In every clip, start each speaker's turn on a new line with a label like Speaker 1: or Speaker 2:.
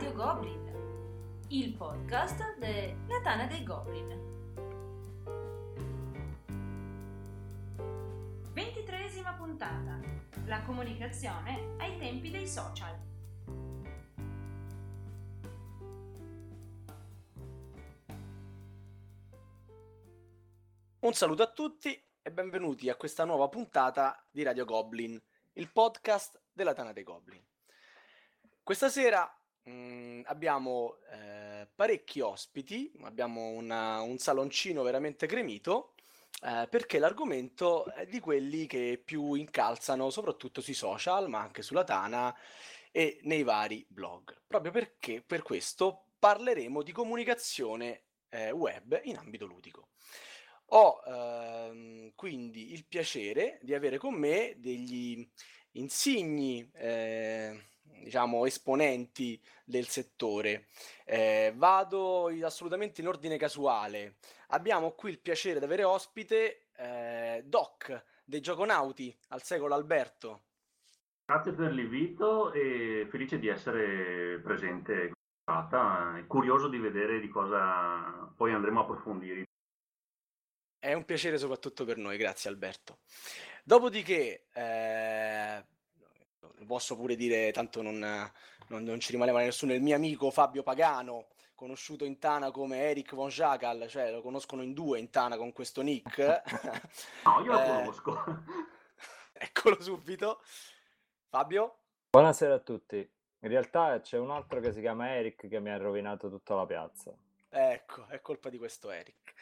Speaker 1: Radio Goblin, il podcast della Tana dei Goblin. Ventitreesima puntata. La comunicazione ai tempi dei social.
Speaker 2: Un saluto a tutti e benvenuti a questa nuova puntata di Radio Goblin, il podcast della Tana dei Goblin. Questa sera mm, abbiamo eh, parecchi ospiti, abbiamo una, un saloncino veramente gremito, eh, perché l'argomento è di quelli che più incalzano soprattutto sui social, ma anche sulla Tana e nei vari blog. Proprio perché per questo parleremo di comunicazione eh, web in ambito ludico. Ho ehm, quindi il piacere di avere con me degli insigni, eh, diciamo, esponenti del settore. Eh, vado assolutamente in ordine casuale. Abbiamo qui il piacere di avere ospite eh, Doc dei Gioconauti al secolo Alberto.
Speaker 3: Grazie per l'invito e felice di essere presente. Curioso di vedere di cosa poi andremo a approfondire
Speaker 2: è un piacere soprattutto per noi, grazie Alberto. Dopodiché, eh, posso pure dire, tanto non, non, non, ci rimane male nessuno, il mio amico Fabio Pagano, conosciuto in Tana come Eric Von Jacal, cioè lo conoscono in due in Tana con questo nick.
Speaker 3: no, io lo eh, conosco.
Speaker 2: eccolo subito. Fabio?
Speaker 4: Buonasera a tutti. In realtà c'è un altro che si chiama Eric che mi ha rovinato tutta la piazza.
Speaker 2: Ecco, è colpa di questo Eric.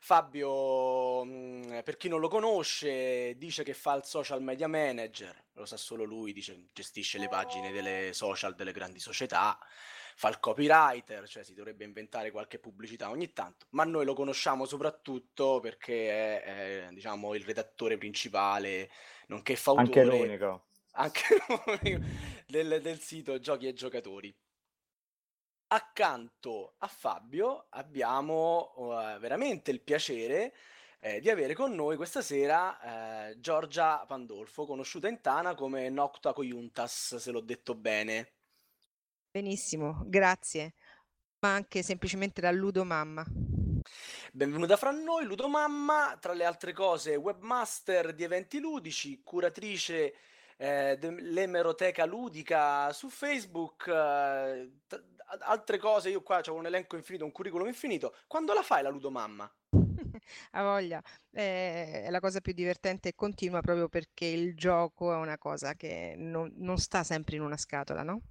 Speaker 2: Fabio, mhmm, per chi non lo conosce, dice che fa il social media manager, lo sa solo lui, dice, gestisce le pagine delle social delle grandi società, fa il copywriter, cioè si dovrebbe inventare qualche pubblicità ogni tanto, ma noi lo conosciamo soprattutto perché è, è diciamo, il redattore principale, nonché fautore...
Speaker 4: Anche l'unico.
Speaker 2: Anche l'unico del, del sito Giochi e Giocatori. Accanto a Fabio abbiamo uh, veramente il piacere eh, di avere con noi questa sera eh, Giorgia Pandolfo, conosciuta in Tana come Noctua Coyuntas, se l'ho detto bene.
Speaker 5: Benissimo, grazie, ma anche semplicemente da Ludo Mamma.
Speaker 2: Benvenuta fra noi, Ludo Mamma, tra le altre cose webmaster di eventi ludici, curatrice eh, dell'emeroteca ludica su Facebook, eh, t- altre cose, io qua ho un elenco infinito, un curriculum infinito. Quando la fai la ludomamma?
Speaker 5: A voglia, eh, è la cosa più divertente e continua proprio perché il gioco è una cosa che non, non sta sempre in una scatola, no?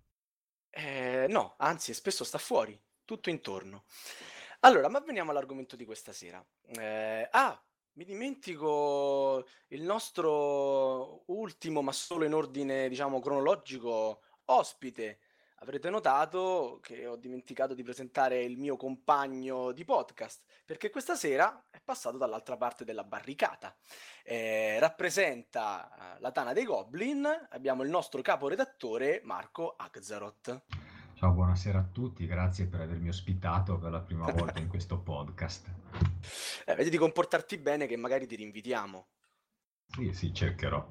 Speaker 2: Eh, no, anzi, spesso sta fuori, tutto intorno. Allora, ma veniamo all'argomento di questa sera. Eh, ah, mi dimentico il nostro ultimo, ma solo in ordine, diciamo, cronologico, ospite avrete notato che ho dimenticato di presentare il mio compagno di podcast, perché questa sera è passato dall'altra parte della barricata. Eh, rappresenta eh, la Tana dei Goblin, abbiamo il nostro caporedattore Marco Akzarot.
Speaker 6: Ciao, buonasera a tutti, grazie per avermi ospitato per la prima volta in questo podcast.
Speaker 2: Eh, vedi di comportarti bene che magari ti rinvitiamo.
Speaker 6: Sì, sì, cercherò.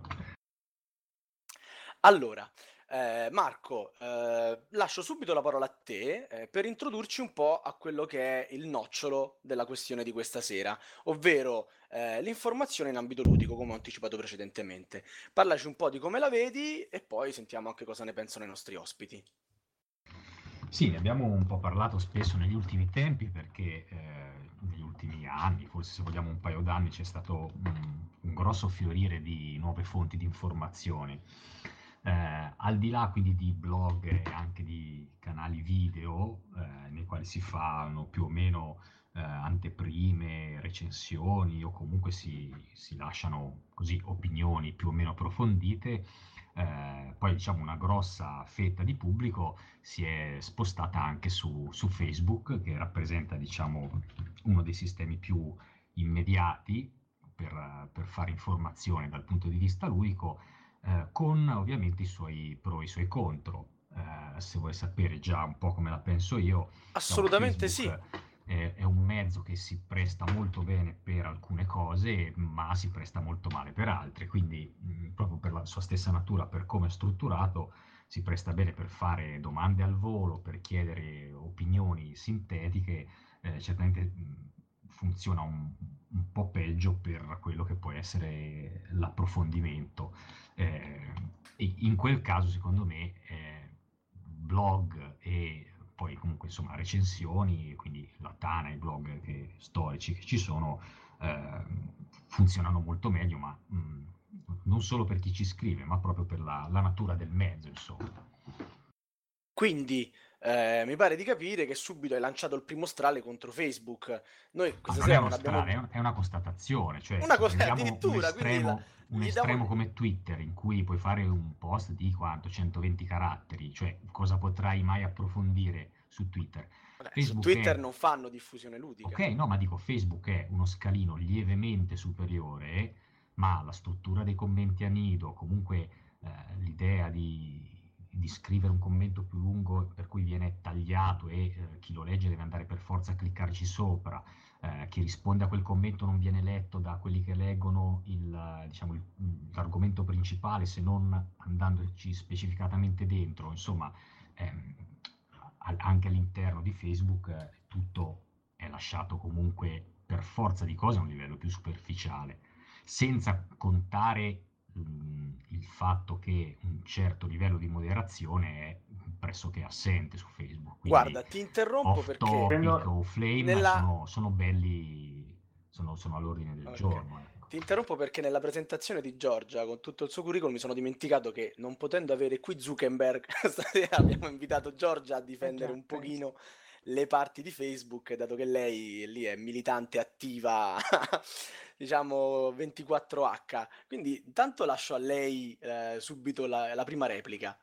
Speaker 2: Allora, eh, Marco, eh, lascio subito la parola a te eh, per introdurci un po' a quello che è il nocciolo della questione di questa sera, ovvero eh, l'informazione in ambito ludico, come ho anticipato precedentemente. Parlaci un po' di come la vedi e poi sentiamo anche cosa ne pensano i nostri ospiti.
Speaker 6: Sì, ne abbiamo un po' parlato spesso negli ultimi tempi perché eh, negli ultimi anni, forse se vogliamo un paio d'anni, c'è stato un, un grosso fiorire di nuove fonti di informazioni eh, al di là quindi di blog e anche di canali video eh, nei quali si fanno più o meno eh, anteprime, recensioni o comunque si, si, lasciano così opinioni più o meno approfondite, eh, poi diciamo una grossa fetta di pubblico si è spostata anche su, su Facebook che rappresenta diciamo uno dei sistemi più immediati per, per fare informazione dal punto di vista ludico eh, con ovviamente i suoi pro e i suoi contro. Eh, se vuoi sapere già un po' come la penso io,
Speaker 2: assolutamente sì.
Speaker 6: È, è, un mezzo che si presta molto bene per alcune cose, ma si presta molto male per altre. Quindi, mh, proprio per la sua stessa natura, per come è strutturato, si presta bene per fare domande al volo, per chiedere opinioni sintetiche, eh, certamente mh, funziona un, un, po' peggio per quello che può essere l'approfondimento. Eh, in quel caso, secondo me, eh, blog e poi comunque insomma recensioni, quindi la Tana, i blog che, storici che ci sono, eh, funzionano molto meglio, ma mh, non solo per chi ci scrive, ma proprio per la, la natura del mezzo, insomma.
Speaker 2: Quindi eh, mi pare di capire che subito hai lanciato il primo strale contro Facebook. Noi questa
Speaker 6: non
Speaker 2: sera
Speaker 6: è uno
Speaker 2: abbiamo...
Speaker 6: strale, è una constatazione. Cioè,
Speaker 2: una
Speaker 6: prendiamo
Speaker 2: addirittura,
Speaker 6: un estremo,
Speaker 2: quindi
Speaker 6: un estremo
Speaker 2: diamo-
Speaker 6: come Twitter in cui puoi fare un post di quanto? 120 caratteri, cioè cosa potrai mai approfondire su Twitter?
Speaker 2: Vabbè, su Twitter
Speaker 6: è-
Speaker 2: non fanno diffusione ludica.
Speaker 6: Ok, no, ma dico Facebook è uno scalino lievemente superiore, ma la struttura dei commenti a nido, comunque eh, l'idea di, di scrivere un commento più lungo per cui viene tagliato e eh, chi lo legge deve andare per forza a cliccarci sopra, eh, chi risponde a quel commento non viene letto da quelli che leggono il, diciamo, il- l'argomento principale se non andandoci specificatamente dentro, insomma, ehm, a- anche all'interno di Facebook eh, tutto è lasciato comunque per forza di cose a un livello più superficiale, senza contare mh, il fatto che un certo livello di moderazione è pressoché assente su Facebook. Quindi
Speaker 2: Guarda, ti interrompo perché
Speaker 6: topic flame
Speaker 2: nella-
Speaker 6: sono, sono belli, sono, sono all'ordine del
Speaker 2: Ok.
Speaker 6: giorno. ecco.
Speaker 2: Ti interrompo perché nella presentazione di Giorgia, con tutto il suo curriculum, mi sono dimenticato che non potendo avere qui Zuckerberg, stasera abbiamo invitato Giorgia a difendere un pochino le parti di Facebook, dato che lei lì è militante attiva, diciamo 24H. Quindi intanto lascio a lei eh, subito la, la prima replica.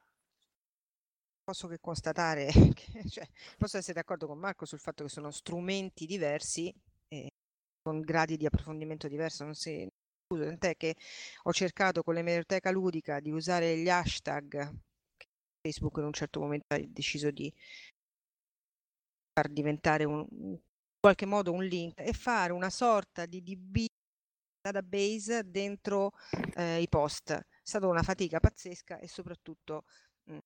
Speaker 5: Posso che constatare che cioè, posso essere d'accordo con Marco sul fatto che sono strumenti diversi e con gradi di approfondimento diverso. Non si scuso, tant'è che ho cercato con l'emeroteca ludica di usare gli hashtag che Facebook in un certo momento ha deciso di far diventare un, in qualche modo un link e fare una sorta di DB database dentro eh, i post. È stata una fatica pazzesca e soprattutto mh,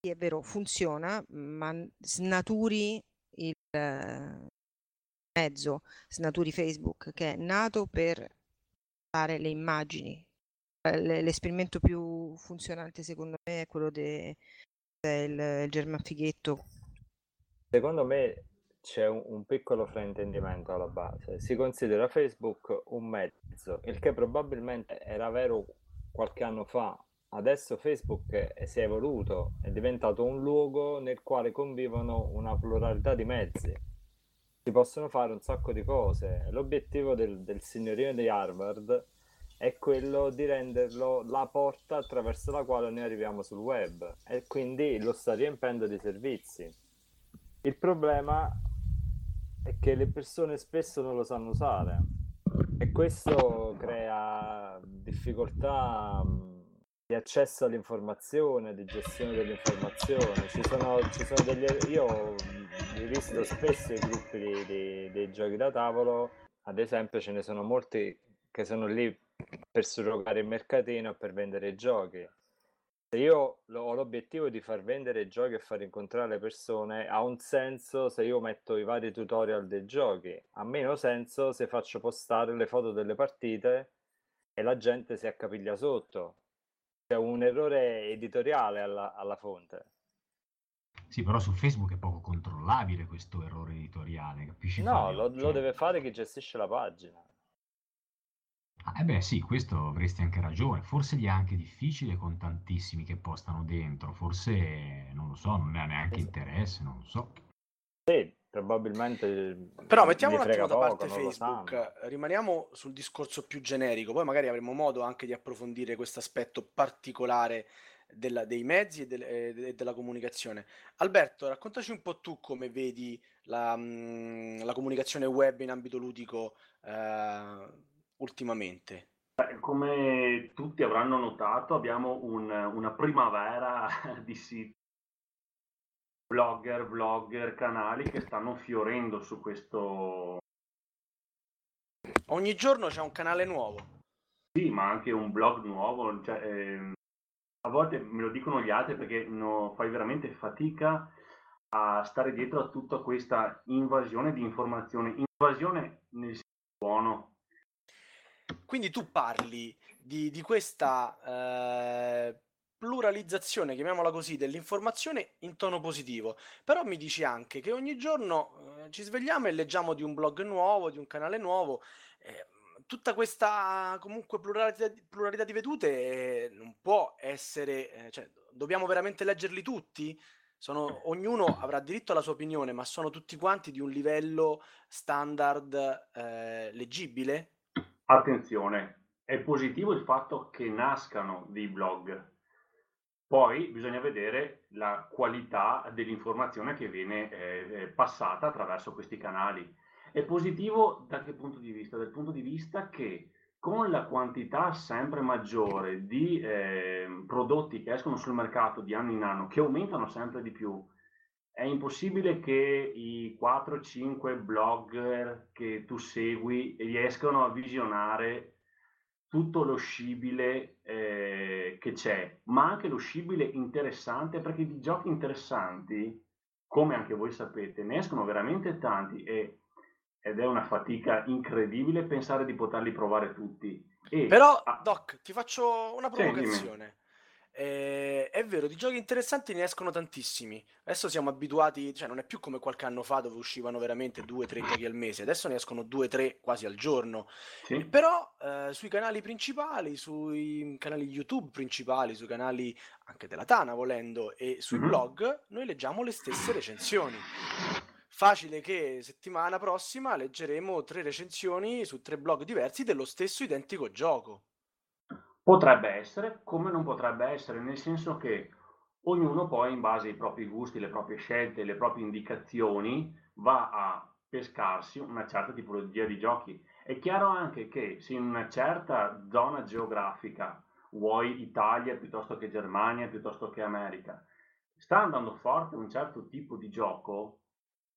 Speaker 5: sì, è vero, funziona, ma snaturi il eh, mezzo, snaturi Facebook che è nato per fare le immagini. Eh, L'esperimento più funzionante secondo me è quello de- del il German Fighetto.
Speaker 4: Secondo me c'è un, un piccolo fraintendimento alla base. Si considera Facebook un mezzo, il che probabilmente era vero qualche anno fa. Adesso Facebook si è evoluto, è diventato un luogo nel quale convivono una pluralità di mezzi. Si possono fare un sacco di cose. L'obiettivo del, del signorino di Harvard è quello di renderlo la porta attraverso la quale noi arriviamo sul web e quindi lo sta riempendo di servizi. Il problema è che le persone spesso non lo sanno usare e questo crea difficoltà mh, di accesso all'informazione, di gestione dell'informazione. Ci sono, ci sono degli... Io mh, rivisto spesso i gruppi di- di- dei giochi da tavolo, ad esempio ce ne sono molti che sono lì per surrogare il mercatino e per vendere i giochi. Se io ho l'obiettivo di far vendere i giochi e far incontrare le persone, ha un senso se io metto i vari tutorial dei giochi, ha meno senso se faccio postare le foto delle partite e la gente si accapiglia sotto. C'è un errore editoriale alla, alla fonte.
Speaker 6: Sì, però su Facebook è poco controllabile questo errore editoriale, capisci?
Speaker 4: No, lo, lo deve fare chi gestisce la pagina.
Speaker 6: Ah, eh beh, sì, questo avresti anche ragione. Forse gli è anche difficile con tantissimi che postano dentro. Forse, non lo so, non ne ha neanche
Speaker 4: Sì.
Speaker 6: interesse, non lo so.
Speaker 4: Sì, probabilmente
Speaker 2: Però
Speaker 4: gli
Speaker 2: mettiamo un attimo
Speaker 4: frega
Speaker 2: da
Speaker 4: poco,
Speaker 2: parte
Speaker 4: non lo
Speaker 2: Facebook, rimaniamo sul discorso più generico, poi magari avremo modo anche di approfondire questo aspetto particolare della- dei mezzi e, del- e de- della comunicazione. Alberto, raccontaci un po' tu come vedi la, mm, la comunicazione web in ambito ludico eh, ultimamente.
Speaker 3: Come tutti avranno notato, abbiamo un- una primavera di siti, blogger, vlogger, canali che stanno fiorendo su questo,
Speaker 2: Ogni giorno c'è un canale nuovo.
Speaker 3: sì, ma anche un blog nuovo. Cioè, ehm, a volte me lo dicono gli altri perché no, fai veramente fatica a stare dietro a tutta questa invasione di informazione, invasione nel senso buono.
Speaker 2: Quindi tu parli di, di questa eh, pluralizzazione, chiamiamola così, dell'informazione in tono positivo, però mi dici anche che ogni giorno eh, ci svegliamo e leggiamo di un blog nuovo, di un canale nuovo. Eh, tutta questa comunque pluralità, pluralità di vedute eh, non può essere, eh, cioè, dobbiamo veramente leggerli tutti? Sono, ognuno avrà diritto alla sua opinione, ma sono tutti quanti di un livello standard eh, leggibile?
Speaker 3: Attenzione, è positivo il fatto che nascano dei blog, poi bisogna vedere la qualità dell'informazione che viene eh, passata attraverso questi canali. È positivo da che punto di vista? Dal punto di vista che con la quantità sempre maggiore di eh, prodotti che escono sul mercato di anno in anno, che aumentano sempre di più, è impossibile che i 4-5 blogger che tu segui riescano a visionare tutto lo scibile eh, che c'è, ma anche lo scibile interessante, perché di giochi interessanti, come anche voi sapete, ne escono veramente tanti e ed è una fatica incredibile pensare di poterli provare tutti.
Speaker 2: E, Però, Doc, ti faccio una provocazione. Eh, è vero, di giochi interessanti ne escono tantissimi. Adesso siamo abituati, cioè non è più come qualche anno fa dove uscivano veramente due o tre giochi al mese, adesso ne escono due o tre quasi al giorno. Sì. però eh, sui canali principali, sui canali YouTube principali, sui canali anche della Tana volendo e sui mm-hmm. blog, noi leggiamo le stesse recensioni facile che settimana prossima leggeremo tre recensioni su tre blog diversi dello stesso identico gioco.
Speaker 3: Potrebbe essere, come non potrebbe essere, nel senso che ognuno poi in base ai propri gusti, le proprie scelte, le proprie indicazioni va a pescarsi una certa tipologia di giochi. È chiaro anche che se in una certa zona geografica, vuoi Italia piuttosto che Germania, piuttosto che America, sta andando forte un certo tipo di gioco,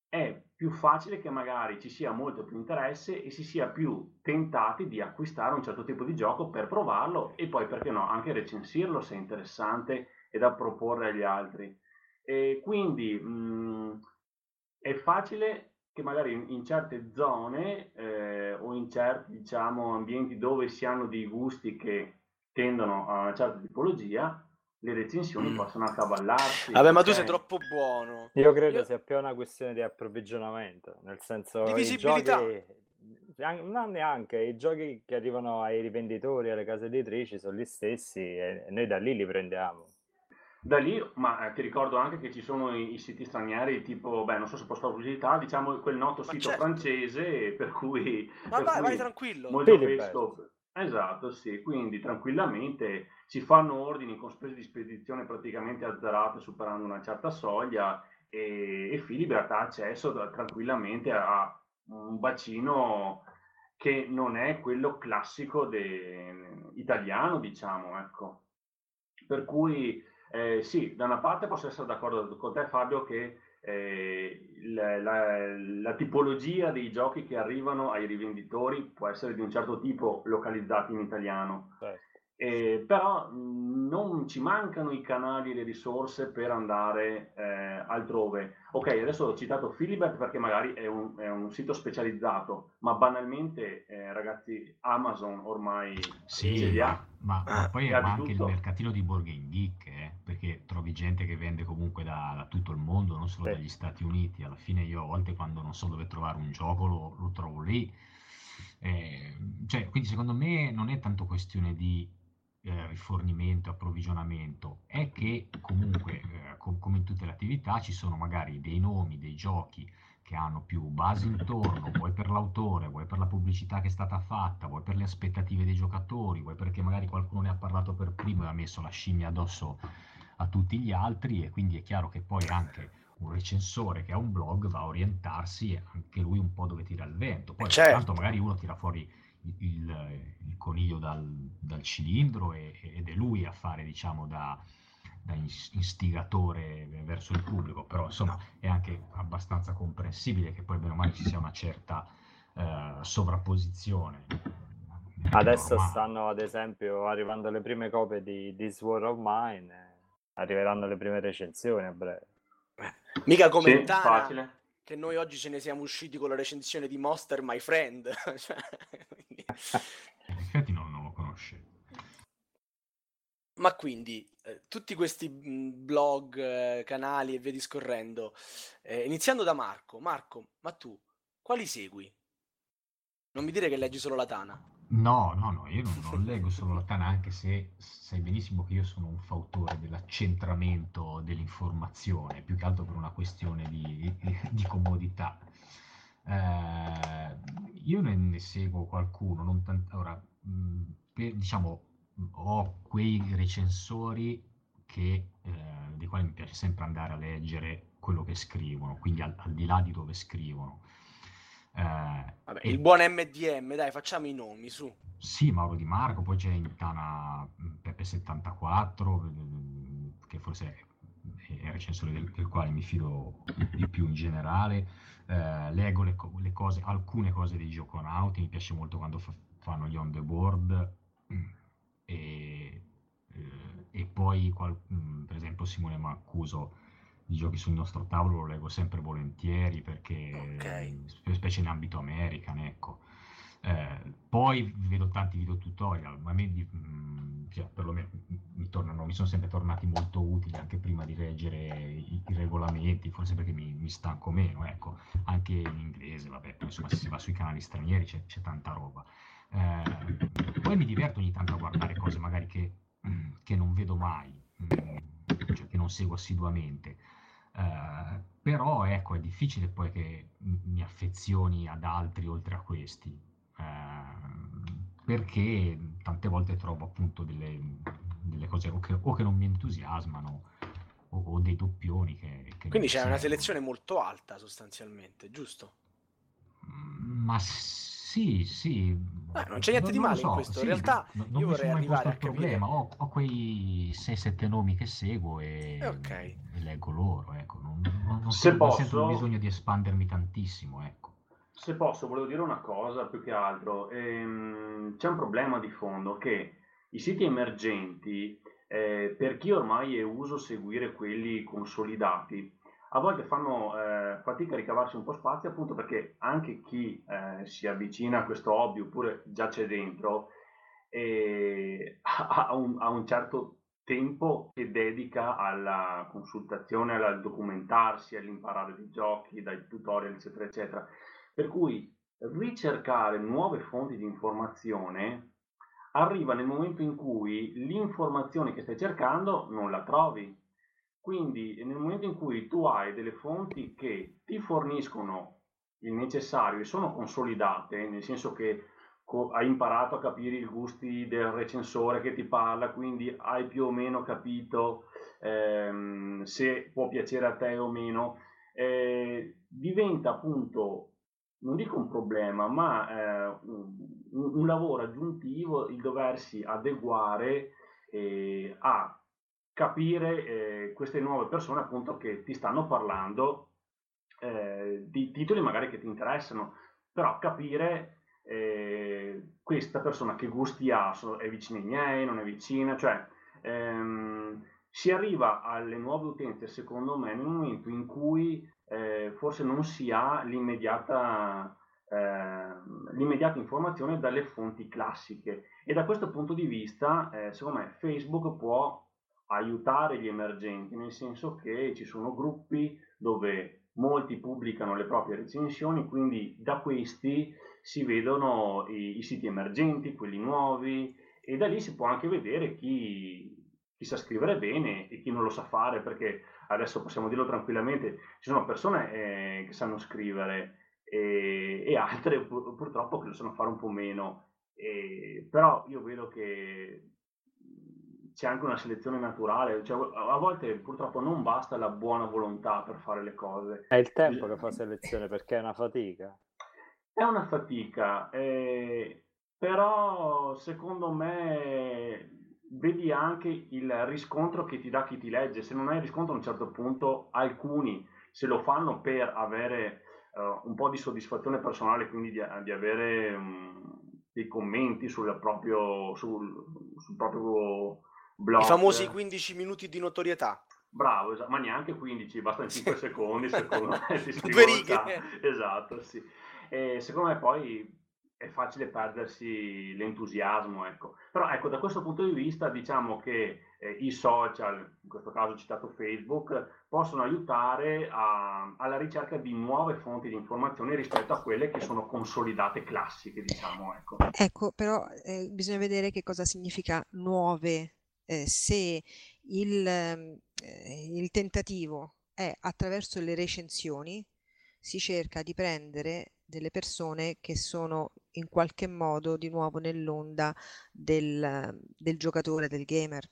Speaker 3: è più facile che magari ci sia molto più interesse e si sia più tentati di acquistare un certo tipo di gioco per provarlo e poi, perché no, anche recensirlo se è interessante e da proporre agli altri. E quindi mh, mhmm, è facile che magari in, in certe zone eh, o in certi diciamo, ambienti dove si hanno dei gusti che tendono a una certa tipologia, le recensioni mm. possono accavallarsi.
Speaker 2: Vabbè, ma tu sei troppo buono.
Speaker 4: Io credo Io... sia più una questione di approvvigionamento, nel senso
Speaker 2: di visibilità.
Speaker 4: Giochi... Non neanche, i giochi che arrivano ai rivenditori, alle case editrici sono gli stessi e noi da lì li prendiamo.
Speaker 3: Da lì, ma eh, ti ricordo anche che ci sono i, i, siti stranieri, tipo, beh, non so se posso fare pubblicità, diciamo quel noto ma sito certo. francese, per cui...
Speaker 2: Ma
Speaker 3: per
Speaker 2: vai,
Speaker 3: cui
Speaker 2: vai tranquillo.
Speaker 3: Molto spesso... Esatto, sì, quindi tranquillamente si fanno ordini con spese di spedizione praticamente azzerate superando una certa soglia e, e Filibert ha accesso tranquillamente a un bacino che non è quello classico de, italiano, diciamo, ecco. Per cui eh, sì, da una parte posso essere d'accordo con te Fabio che eh, la, la, la, tipologia dei giochi che arrivano ai rivenditori può essere di un certo tipo localizzati in italiano. Certo. Eh, però mh, non ci mancano i canali e le risorse per andare eh, altrove. Ok, adesso ho citato Philibert perché magari è un, è un sito specializzato, ma banalmente, eh, ragazzi, Amazon ormai
Speaker 6: sì, ce li ha. Ma, ma poi ma anche tutto. il mercatino di Game Geek, eh, perché trovi gente che vende comunque da, da tutto il mondo, non solo sì. dagli Stati Uniti. Alla fine io a volte quando non so dove trovare un gioco lo, lo trovo lì. Eh, cioè, quindi secondo me non è tanto questione di eh, rifornimento, approvvigionamento, è che comunque, eh, com- come in tutte le attività, ci sono magari dei nomi, dei giochi che hanno più base intorno, vuoi per l'autore, vuoi per la pubblicità che è stata fatta, vuoi per le aspettative dei giocatori, vuoi perché magari qualcuno ne ha parlato per primo e ha messo la scimmia addosso a tutti gli altri e quindi è chiaro che poi anche un recensore che ha un blog va a orientarsi anche lui un po' dove tira il vento. Poi certo. tanto magari uno tira fuori il, il coniglio dal, dal cilindro e, ed è lui a fare diciamo da, da istigatore verso il pubblico, però insomma è anche abbastanza comprensibile che poi bene o male ci sia una certa eh, sovrapposizione
Speaker 4: Adesso stanno ad esempio arrivando le prime copie di This War of Mine, arriveranno le prime recensioni a breve.
Speaker 2: Mica
Speaker 3: Sì,
Speaker 2: come Tana,
Speaker 3: facile.
Speaker 2: che noi oggi ce ne siamo usciti con la recensione di Monster My Friend. Cioè, quindi-
Speaker 6: In effetti non, non lo conosce.
Speaker 2: Ma quindi eh, tutti questi mh, blog, eh, canali e via discorrendo, eh, iniziando da Marco. Marco, ma tu quali segui? Non mi dire che leggi solo la Tana.
Speaker 6: No, no, no, io non, non leggo solo la Tana, anche se sai benissimo che io sono un fautore dell'accentramento dell'informazione, più che altro per una questione di, di comodità. Eh, io ne, ne seguo qualcuno, non tant- ora, per- diciamo, ho quei recensori che, eh, dei quali mi piace sempre andare a leggere quello che scrivono, quindi al, al di là di dove scrivono. Eh,
Speaker 2: Vabbè,
Speaker 6: e-
Speaker 2: il buon MDM, dai, facciamo i nomi, su.
Speaker 6: sì, Mauro Di Marco, poi c'è in Tana mh, Pepe74, mm, che forse è il recensore del, del quale mi fido di più in generale. Eh, leggo le, le cose, alcune cose dei Gioconauti, mi piace molto quando fa- fanno gli on the board. mm, E, eh, e poi, qual- mm, per esempio, Simone Mancuso di giochi sul nostro tavolo lo leggo sempre volentieri perché,
Speaker 2: Ok.
Speaker 6: spe- specie in ambito American, ecco. Eh, poi vedo tanti video tutorial, ma a me mm, cioè, perlomeno mi, tornano, mi sono sempre tornati molto utili anche prima di leggere i, i regolamenti, forse perché mi, mi stanco meno, ecco, anche in inglese, vabbè, insomma se si va sui canali stranieri c'è, c'è tanta roba. Eh, poi mi diverto ogni tanto a guardare cose magari che, che non vedo mai, mm, cioè che non seguo assiduamente. Eh, però ecco, è difficile poi che mi affezioni ad altri oltre a questi, ehm, perché tante volte trovo appunto delle, delle cose o che, o che non mi entusiasmano o, o dei doppioni che... che
Speaker 2: Quindi c'è una
Speaker 6: servono.
Speaker 2: selezione molto alta, sostanzialmente, giusto?
Speaker 6: Mm, Ma sì, sì.
Speaker 2: Ah, non c'è niente di
Speaker 6: lo
Speaker 2: male in
Speaker 6: so,
Speaker 2: questo. In
Speaker 6: sì,
Speaker 2: realtà
Speaker 6: no-
Speaker 2: io
Speaker 6: non mi
Speaker 2: vorrei arrivare
Speaker 6: il
Speaker 2: a
Speaker 6: problema. Ho, ho quei 6-7 nomi che seguo e,
Speaker 2: Eh, ok.
Speaker 6: e leggo loro. Ecco. Non, non- non
Speaker 3: Se
Speaker 6: sento, non sento il
Speaker 3: posso-
Speaker 6: bisogno di espandermi tantissimo. Ecco.
Speaker 3: Se posso, volevo dire una cosa più che altro. Ehm, c'è un problema di fondo che i siti emergenti, eh, per chi ormai è uso seguire quelli consolidati, a volte fanno eh, fatica a ricavarsi un po' spazio appunto perché anche chi eh, si avvicina a questo hobby oppure già c'è dentro eh, ha, un, ha un certo tempo che dedica alla consultazione, al documentarsi, all'imparare dei giochi, dai tutorial eccetera eccetera. Per cui ricercare nuove fonti di informazione arriva nel momento in cui l'informazione che stai cercando non la trovi. Quindi nel momento in cui tu hai delle fonti che ti forniscono il necessario e sono consolidate, nel senso che hai imparato a capire i gusti del recensore che ti parla, quindi hai più o meno capito ehm, se può piacere a te o meno, eh, diventa appunto, non dico un problema, ma eh, un, un lavoro aggiuntivo il doversi adeguare eh, a capire eh, queste nuove persone appunto che ti stanno parlando eh, di titoli magari che ti interessano, però capire eh, questa persona che gusti ha, è vicina ai miei, non è vicina, cioè ehm, si arriva alle nuove utenze secondo me nel momento in cui eh, forse non si ha l'immediata, ehm, l'immediata informazione dalle fonti classiche. E da questo punto di vista eh, secondo me Facebook può aiutare gli emergenti, nel senso che ci sono gruppi dove molti pubblicano le proprie recensioni, quindi da questi si vedono i, i siti emergenti, quelli nuovi, e da lì si può anche vedere chi, chi sa scrivere bene e chi non lo sa fare, perché adesso possiamo dirlo tranquillamente, ci sono persone eh, che sanno scrivere e, e altre pur- purtroppo che lo sanno fare un po' meno, E- però io vedo che c'è anche una selezione naturale, cioè, a volte purtroppo non basta la buona volontà per fare le cose.
Speaker 4: È il tempo che fa selezione perché è una fatica.
Speaker 3: È una fatica, eh, però secondo me vedi anche il riscontro che ti dà chi ti legge. Se non hai riscontro a un certo punto, alcuni se lo fanno per avere eh, un po' di soddisfazione personale, quindi di, di avere um, dei commenti sul proprio, sul, sul proprio blog.
Speaker 2: I famosi 15 minuti di notorietà.
Speaker 3: Bravo, esatto, ma neanche 15, bastano 5 secondi secondo me.
Speaker 2: Due righe.
Speaker 3: Esatto, sì. E secondo me poi è facile perdersi l'entusiasmo, ecco. Però ecco, da questo punto di vista diciamo che eh, i social, in questo caso citato Facebook, possono aiutare a, alla ricerca di nuove fonti di informazioni rispetto a quelle che sono consolidate classiche, diciamo, ecco.
Speaker 5: Ecco, però eh, bisogna vedere che cosa significa nuove, eh, se il, ehm, eh, il tentativo è attraverso le recensioni, si cerca di prendere delle persone che sono in qualche modo di nuovo nell'onda del, del giocatore, del gamer.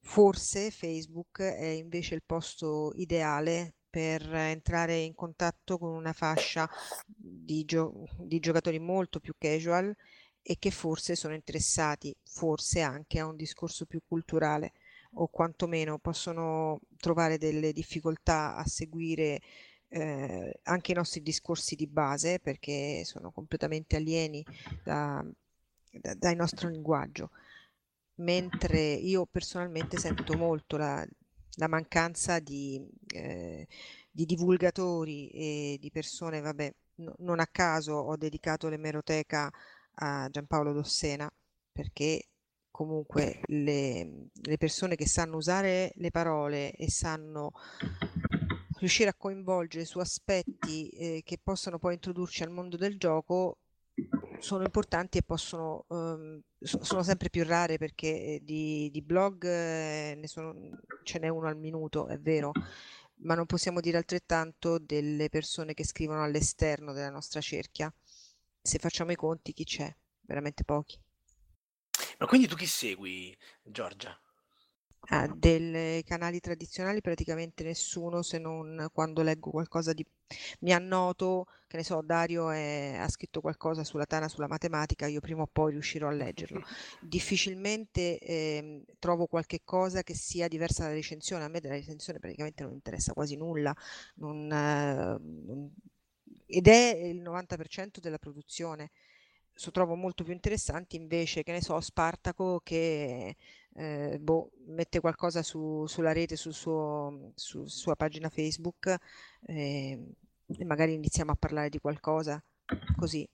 Speaker 5: Forse Facebook è invece il posto ideale per entrare in contatto con una fascia di, gio- di giocatori molto più casual e che forse sono interessati, forse anche a un discorso più culturale o quantomeno possono trovare delle difficoltà a seguire eh, anche i nostri discorsi di base perché sono completamente alieni da, da, dal nostro linguaggio. Mentre io personalmente sento molto la, la mancanza di, eh, di, divulgatori e di persone, vabbè, no, non a caso ho dedicato l'emeroteca a Giampaolo Dossena perché comunque le, le persone che sanno usare le parole e sanno riuscire a coinvolgere su aspetti eh, che possono poi introdurci al mondo del gioco sono importanti e possono, um, sono sempre più rare perché eh, di, di blog eh, ne sono, ce n'è uno al minuto, è vero, ma non possiamo dire altrettanto delle persone che scrivono all'esterno della nostra cerchia. Se facciamo i conti, chi c'è? Veramente pochi.
Speaker 2: Ma quindi tu chi segui, Giorgia?
Speaker 5: Ah, dei canali tradizionali praticamente nessuno se non quando leggo qualcosa di... Mi annoto, che ne so, Dario è... ha scritto qualcosa sulla Tana, sulla matematica, io prima o poi riuscirò a leggerlo. Difficilmente eh, trovo qualche cosa che sia diversa dalla recensione, a me della recensione praticamente non interessa quasi nulla, non, eh, ed è il 90% della produzione so, trovo molto più interessanti invece, che ne so, Spartaco che eh, boh, mette qualcosa su, sulla rete, sul suo, su, sua pagina Facebook eh, e magari iniziamo a parlare di qualcosa così.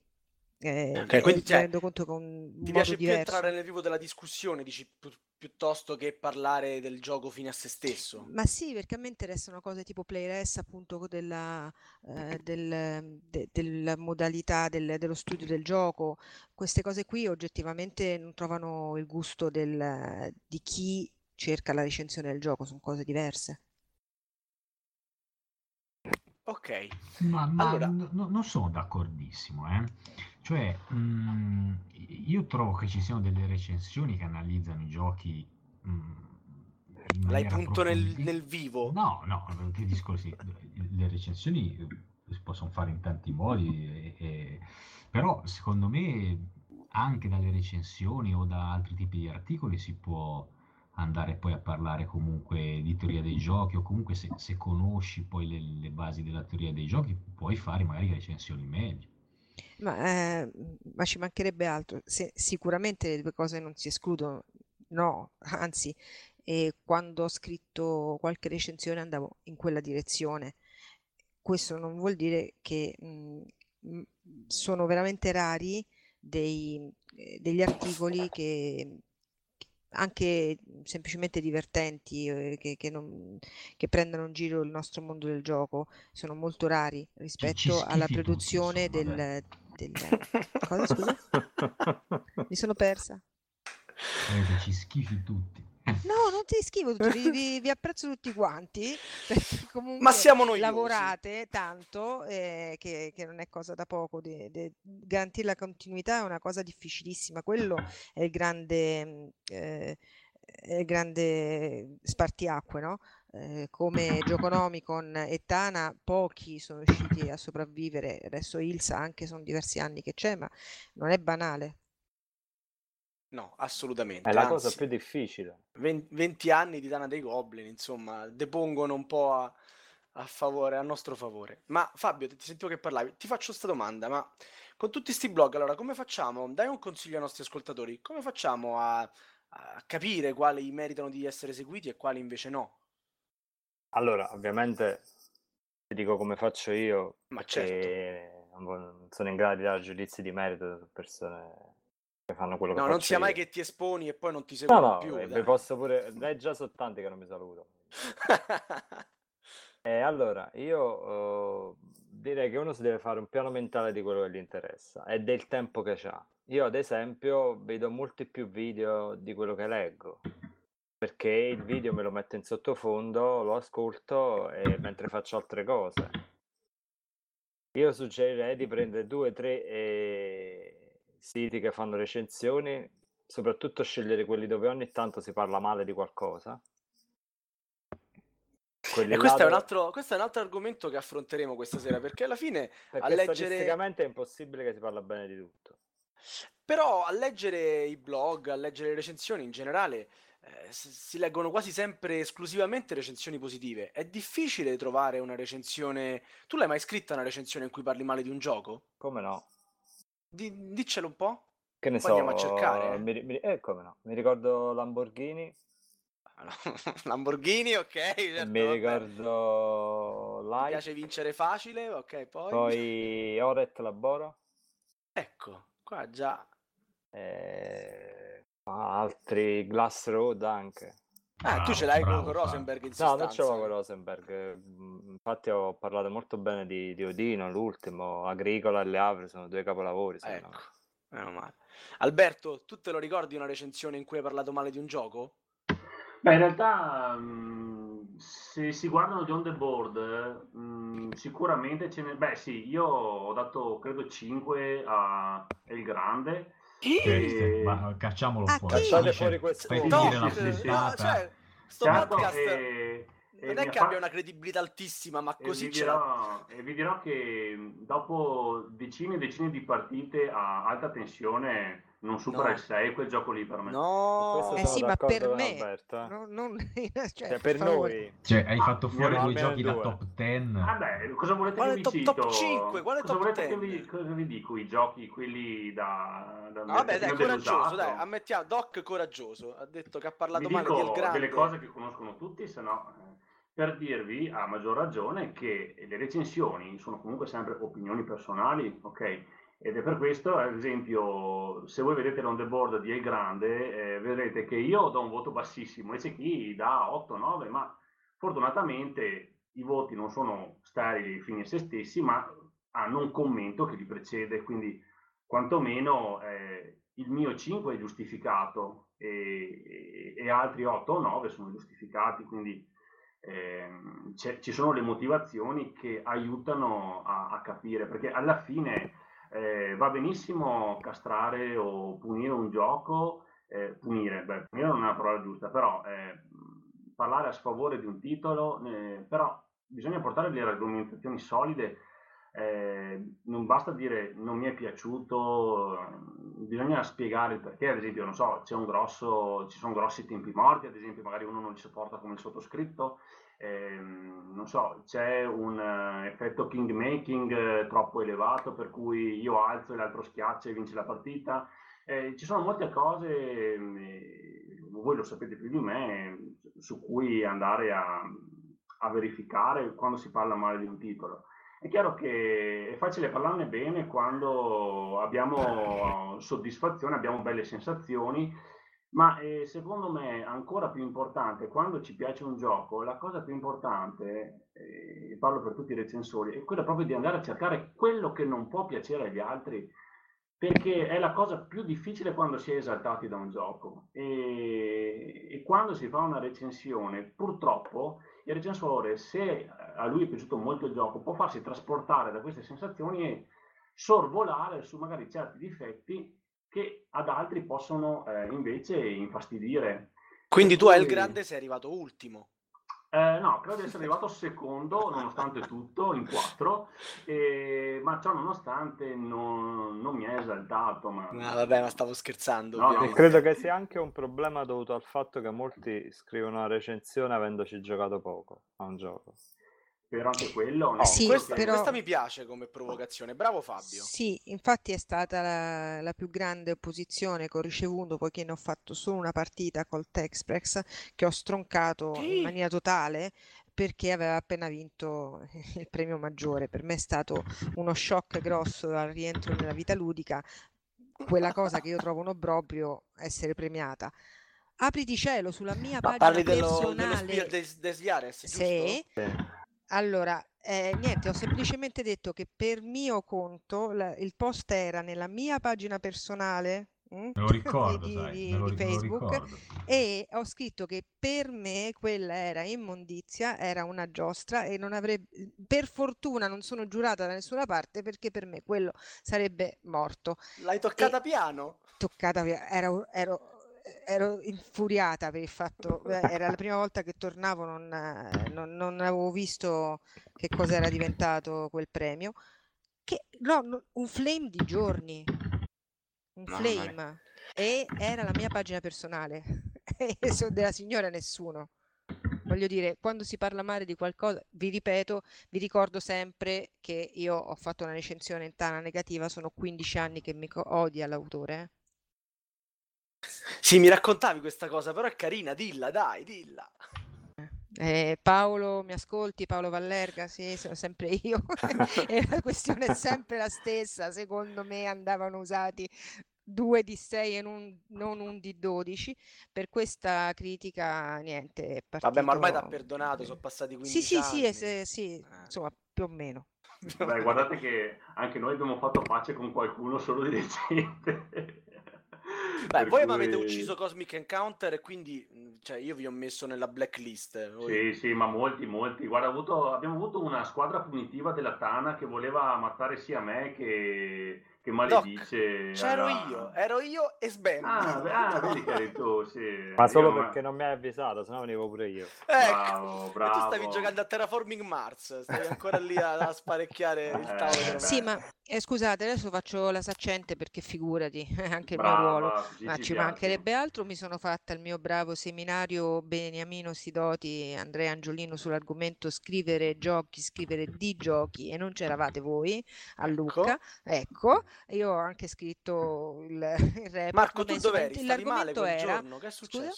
Speaker 5: Eh,
Speaker 2: okay, quindi
Speaker 5: mi rendo conto che un
Speaker 2: ti piace
Speaker 5: diverso.
Speaker 2: più entrare nel vivo della discussione, dici pi- piuttosto che parlare del gioco fine a se stesso.
Speaker 5: Ma sì, perché a me interessano cose tipo Playrest, appunto della, eh, del, de, della modalità del, dello studio del gioco. Queste cose qui oggettivamente non trovano il gusto del, di chi cerca la recensione del gioco, sono cose diverse.
Speaker 2: Ok.
Speaker 6: Ma, ma
Speaker 2: Allora-
Speaker 6: n- n- non sono d'accordissimo, eh. Cioè, mh, io trovo che ci siano delle recensioni che analizzano i giochi mh, in
Speaker 2: L'hai punto nel, nel vivo?
Speaker 6: No, no, che discorsi. Le recensioni si possono fare in tanti modi, e- e- però secondo me anche dalle recensioni o da altri tipi di articoli si può andare poi a parlare comunque di teoria dei giochi o comunque se, se conosci poi le, le basi della teoria dei giochi puoi fare magari recensioni meglio.
Speaker 5: Ma, eh, ma ci mancherebbe altro. Se- sicuramente le due cose non si escludono, no, anzi, e quando ho scritto qualche recensione andavo in quella direzione. Questo non vuol dire che mh, mh, sono veramente rari dei- eh, degli articoli che anche semplicemente divertenti, eh, che, che non- che prendano in giro il nostro mondo del gioco, sono molto rari rispetto alla
Speaker 6: schifi tutti,
Speaker 5: produzione
Speaker 6: dai.
Speaker 5: del, del... Cosa, scusa? Mi sono persa.
Speaker 6: Ci schifi tutti.
Speaker 5: No, non ti schivo vi, vi- vi apprezzo tutti quanti, perché
Speaker 2: Ma
Speaker 5: comunque
Speaker 2: siamo noiosi.
Speaker 5: lavorate tanto, eh, che, che non è cosa da poco, de- de- garantire la continuità è una cosa difficilissima, quello è il grande, eh, è il grande spartiacque, no? Eh, come Gioconomicon e Tana, pochi sono riusciti a sopravvivere, adesso Ilsa anche sono diversi anni che c'è, ma non è banale.
Speaker 2: No, assolutamente.
Speaker 4: È la cosa
Speaker 2: Anzi,
Speaker 4: più difficile.
Speaker 2: 20, 20 anni di Dana dei Goblin, insomma, depongono un po' a, a favore, a nostro favore. Ma Fabio, ti sentivo che parlavi, ti faccio questa domanda, ma con tutti questi blog, allora come facciamo? Dai un consiglio ai nostri ascoltatori, come facciamo a, a capire quali meritano di essere seguiti e quali invece no?
Speaker 4: Allora, ovviamente ti dico come faccio io,
Speaker 2: Ma certo.
Speaker 4: non sono in grado di dare giudizi di merito su persone fanno quello che
Speaker 2: No, non sia mai
Speaker 4: io.
Speaker 2: che ti esponi e poi non ti
Speaker 4: No,
Speaker 2: seguono
Speaker 4: no,
Speaker 2: più.
Speaker 4: eh,
Speaker 2: dai.
Speaker 4: posso pure... Dai, già sono tanti che non mi salutano. E allora, io eh, direi che uno si deve fare un piano mentale di quello che gli interessa e del tempo che ha. Io, ad esempio, vedo molti più video di quello che leggo, perché il video me lo metto in sottofondo, lo ascolto e mentre faccio altre cose. Io suggerirei di prendere due o tre eh, siti che fanno recensioni, soprattutto scegliere quelli dove ogni tanto si parla male di qualcosa. Quelli
Speaker 2: E questo è, un
Speaker 4: dove-
Speaker 2: altro, questo è un altro argomento che affronteremo questa sera, perché alla fine a
Speaker 4: Perché
Speaker 2: leggere...
Speaker 4: statisticamente è impossibile che si parla bene di tutto.
Speaker 2: Però a leggere i blog, a leggere le recensioni in generale, eh, si leggono quasi sempre esclusivamente recensioni positive. È difficile trovare una recensione... Tu l'hai mai scritta una recensione in cui parli male di un gioco?
Speaker 4: Come no?
Speaker 2: Di- diccelo un po'.
Speaker 4: Che ne
Speaker 2: Poi andiamo a cercare,
Speaker 4: so,
Speaker 2: eh.
Speaker 4: mi, mi- eh, come no? Mi ricordo Lamborghini,
Speaker 2: Ah, no, Lamborghini, ok, certo,
Speaker 4: mi ricordo Light,
Speaker 2: piace vincere facile, ok, poi...
Speaker 4: poi Oret Labora,
Speaker 2: Ecco, qua già...
Speaker 4: eh, altri Glass Road anche.
Speaker 2: Ah, tu ce l'hai con,
Speaker 6: bravo,
Speaker 2: con. Rosenberg in
Speaker 4: No, non ce
Speaker 2: sostanza.
Speaker 4: l'ho con Rosenberg. eh, mm, Infatti ho parlato molto bene di, di Odino, l'ultimo, Agricola e Le Havre sono due capolavori.
Speaker 2: Ecco, meno male. Alberto, tu te lo ricordi una recensione in cui hai parlato male di un gioco?
Speaker 3: Beh, in realtà, mh, se si guardano gli on the board, mh, sicuramente ce ne... Beh, sì, io ho dato, credo, 5 a El Grande.
Speaker 6: Sì,
Speaker 3: E-
Speaker 6: ma cacciamolo
Speaker 5: Ah,
Speaker 6: fuori. Fai
Speaker 4: Cacciate fuori questo.
Speaker 6: Fai
Speaker 3: No,
Speaker 2: no, cioè, sto
Speaker 3: Certo,
Speaker 2: podcast
Speaker 3: e- e
Speaker 2: non è che
Speaker 3: fa-
Speaker 2: abbia una credibilità altissima, ma
Speaker 3: E
Speaker 2: così
Speaker 3: vi,
Speaker 2: ce l'ha.
Speaker 3: dirò, e vi dirò che dopo decine e decine di partite a alta tensione non supera
Speaker 2: No.
Speaker 3: il 6 quel gioco lì per me.
Speaker 2: No,
Speaker 5: Eh sì, ma per me,
Speaker 4: Alberto, eh.
Speaker 5: no- non, cioè,
Speaker 4: Cioè, per
Speaker 5: favore.
Speaker 4: noi,
Speaker 6: Cioè, hai
Speaker 3: Ah,
Speaker 6: fatto fuori
Speaker 3: io
Speaker 6: due giochi da top 10.
Speaker 3: Ah beh, cosa volete
Speaker 2: Quale
Speaker 3: che vi
Speaker 2: top-
Speaker 3: cito?
Speaker 2: top 5? Quale
Speaker 3: cosa
Speaker 2: top
Speaker 3: volete che
Speaker 2: 10?
Speaker 3: vi, cosa vi dico? I giochi, quelli da... da
Speaker 2: No, vabbè, dai, coraggioso, dai, ammettiamo, Doc coraggioso, ha detto che ha
Speaker 3: Vi
Speaker 2: parlato male di El
Speaker 3: dico
Speaker 2: Grande.
Speaker 3: delle cose che conoscono tutti, se no... eh, Per dirvi, a maggior ragione, che le recensioni sono comunque sempre opinioni personali, ok? Ed è per questo, ad esempio, se voi vedete l'on the board di El Grande, eh, vedrete che io do un voto bassissimo, e c'è chi dà 8-9, ma fortunatamente i voti non sono sterili fini a se stessi, ma hanno un commento che li precede, quindi quantomeno eh, il mio 5 è giustificato e, e- e altri 8 o 9 sono giustificati, quindi c'è- ci sono le motivazioni che aiutano a, a capire, perché alla fine eh, va benissimo castrare o punire un gioco, eh, punire, beh, punire non è una parola giusta, però eh, parlare a sfavore di un titolo, eh, però bisogna portare delle argomentazioni solide, eh, non basta dire non mi è piaciuto, eh, bisogna spiegare il perché, ad esempio, non so, grosso, ci sono grossi tempi morti, ad esempio, magari uno non li sopporta come il sottoscritto, ehm, non so, c'è un eh, effetto king making eh, troppo elevato per cui io alzo e l'altro schiaccia e vince la partita. Eh, ci sono molte cose, ehm, eh, voi lo sapete più di me, su cui andare a, a verificare quando si parla male di un titolo. È chiaro che è facile parlarne bene quando abbiamo soddisfazione, abbiamo belle sensazioni, ma eh, secondo me ancora più importante, quando ci piace un gioco, la cosa più importante, eh, parlo per tutti i recensori, è quella proprio di andare a cercare quello che non può piacere agli altri, perché è la cosa più difficile quando si è esaltati da un gioco. E, e quando si fa una recensione, purtroppo il recensore, se a lui è piaciuto molto il gioco, può farsi trasportare da queste sensazioni e sorvolare su magari certi difetti che ad altri possono eh, invece infastidire.
Speaker 2: Quindi tu El
Speaker 3: cui-
Speaker 2: Grande sei arrivato ultimo.
Speaker 3: Eh, no, credo di essere arrivato secondo, nonostante tutto, in quattro, e- ma ciò nonostante non, non mi è esaltato. Ma...
Speaker 2: No, vabbè, ma stavo scherzando.
Speaker 3: No, no,
Speaker 4: credo che sia anche un problema dovuto al fatto che molti scrivono una recensione avendoci giocato poco a un gioco.
Speaker 3: Però anche quello...
Speaker 2: Oh,
Speaker 5: Sì,
Speaker 2: questa,
Speaker 5: però-
Speaker 2: questa mi piace come provocazione. Bravo Fabio.
Speaker 5: Sì, infatti è stata la, la più grande opposizione che ho ricevuto poiché ne ho fatto solo una partita col Texprex che ho stroncato in
Speaker 2: Sì.
Speaker 5: maniera totale perché aveva appena vinto il premio maggiore. Per me è stato uno shock grosso al rientro nella vita ludica, quella cosa che io trovo un obbrobrio essere premiata. Apriti cielo sulla mia
Speaker 2: Ma
Speaker 5: pagina
Speaker 2: parli dello, dello
Speaker 5: personale.
Speaker 2: Spir- des, des Yares, giusto?
Speaker 5: Sì,
Speaker 4: Sì.
Speaker 5: Allora, eh, niente, ho semplicemente detto che per mio conto la- il post era nella mia pagina personale mm,
Speaker 6: Me lo ricordo,
Speaker 5: di,
Speaker 6: sai,
Speaker 5: di-
Speaker 6: me lo,
Speaker 5: di
Speaker 6: ri- me lo
Speaker 5: Facebook
Speaker 6: ricordo.
Speaker 5: e ho scritto che per me quella era immondizia, era una giostra e non avrebbe, per fortuna non sono giurata da nessuna parte perché per me quello sarebbe morto.
Speaker 2: L'hai toccata piano?
Speaker 5: Toccata via, ero, ero- ero infuriata per il fatto, era la prima volta che tornavo, non, non- non avevo visto che cosa era diventato quel premio. Che, no, no, un flame di giorni, un
Speaker 2: mia.
Speaker 5: flame, e era la mia pagina personale, e so della signora nessuno. Voglio dire, quando si parla male di qualcosa, vi ripeto, vi ricordo sempre che io ho fatto una recensione in tana negativa, sono 15 anni che mi odia l'autore. eh.
Speaker 2: Sì, mi raccontavi questa cosa, però è carina, dilla, dai, dilla.
Speaker 5: Eh, Paolo, mi ascolti? Paolo Vallerga? Sì, sono sempre io. e la questione è sempre la stessa. Secondo me andavano usati due di 6 e non, non un di 12. Per questa critica, niente, è
Speaker 2: Vabbè, ma ormai ti ha
Speaker 5: partito-
Speaker 2: perdonato, sono passati 15
Speaker 5: Sì, sì, sì,
Speaker 2: anni.
Speaker 5: e se- sì,
Speaker 2: Eh.
Speaker 5: insomma, più o meno.
Speaker 3: Beh, guardate che anche noi abbiamo fatto pace con qualcuno solo di recente.
Speaker 2: Beh, voi mi
Speaker 3: cui-
Speaker 2: avete ucciso Cosmic Encounter e quindi cioè, io vi ho messo nella blacklist. voi-
Speaker 3: Sì, sì, ma molti, molti. Guarda, avuto- abbiamo avuto una squadra punitiva della Tana che voleva ammazzare sia me che, che Maledice.
Speaker 2: C'ero
Speaker 3: alla-
Speaker 2: io, ero io e Sbam.
Speaker 3: Ah, beh, ah, vedi che eri tu, sì.
Speaker 4: Ma solo
Speaker 3: Io-
Speaker 4: perché non mi hai avvisato, sennò venivo pure io.
Speaker 3: Bravo,
Speaker 2: Ecco,
Speaker 3: bravo.
Speaker 2: tu stavi giocando a Terraforming Mars, stavi ancora lì a, a sparecchiare il
Speaker 3: Eh,
Speaker 2: tavolo.
Speaker 5: Sì, ma eh, scusate, adesso faccio la saccente perché figurati, è anche il mio
Speaker 3: Brava,
Speaker 5: ruolo.
Speaker 3: così
Speaker 5: Ma
Speaker 3: ci
Speaker 5: ci
Speaker 3: piace.
Speaker 5: mancherebbe altro, mi sono fatta il mio bravo seminario Beniamino Sidoti, Andrea Angiolino sull'argomento scrivere giochi, scrivere di giochi e non c'eravate voi a Lucca. Ecco, io ho anche scritto il, il report.
Speaker 2: Marco, tu dov'eri? Stavi male
Speaker 5: l'argomento
Speaker 2: quel
Speaker 5: era...
Speaker 2: giorno? Che è
Speaker 5: Scusa?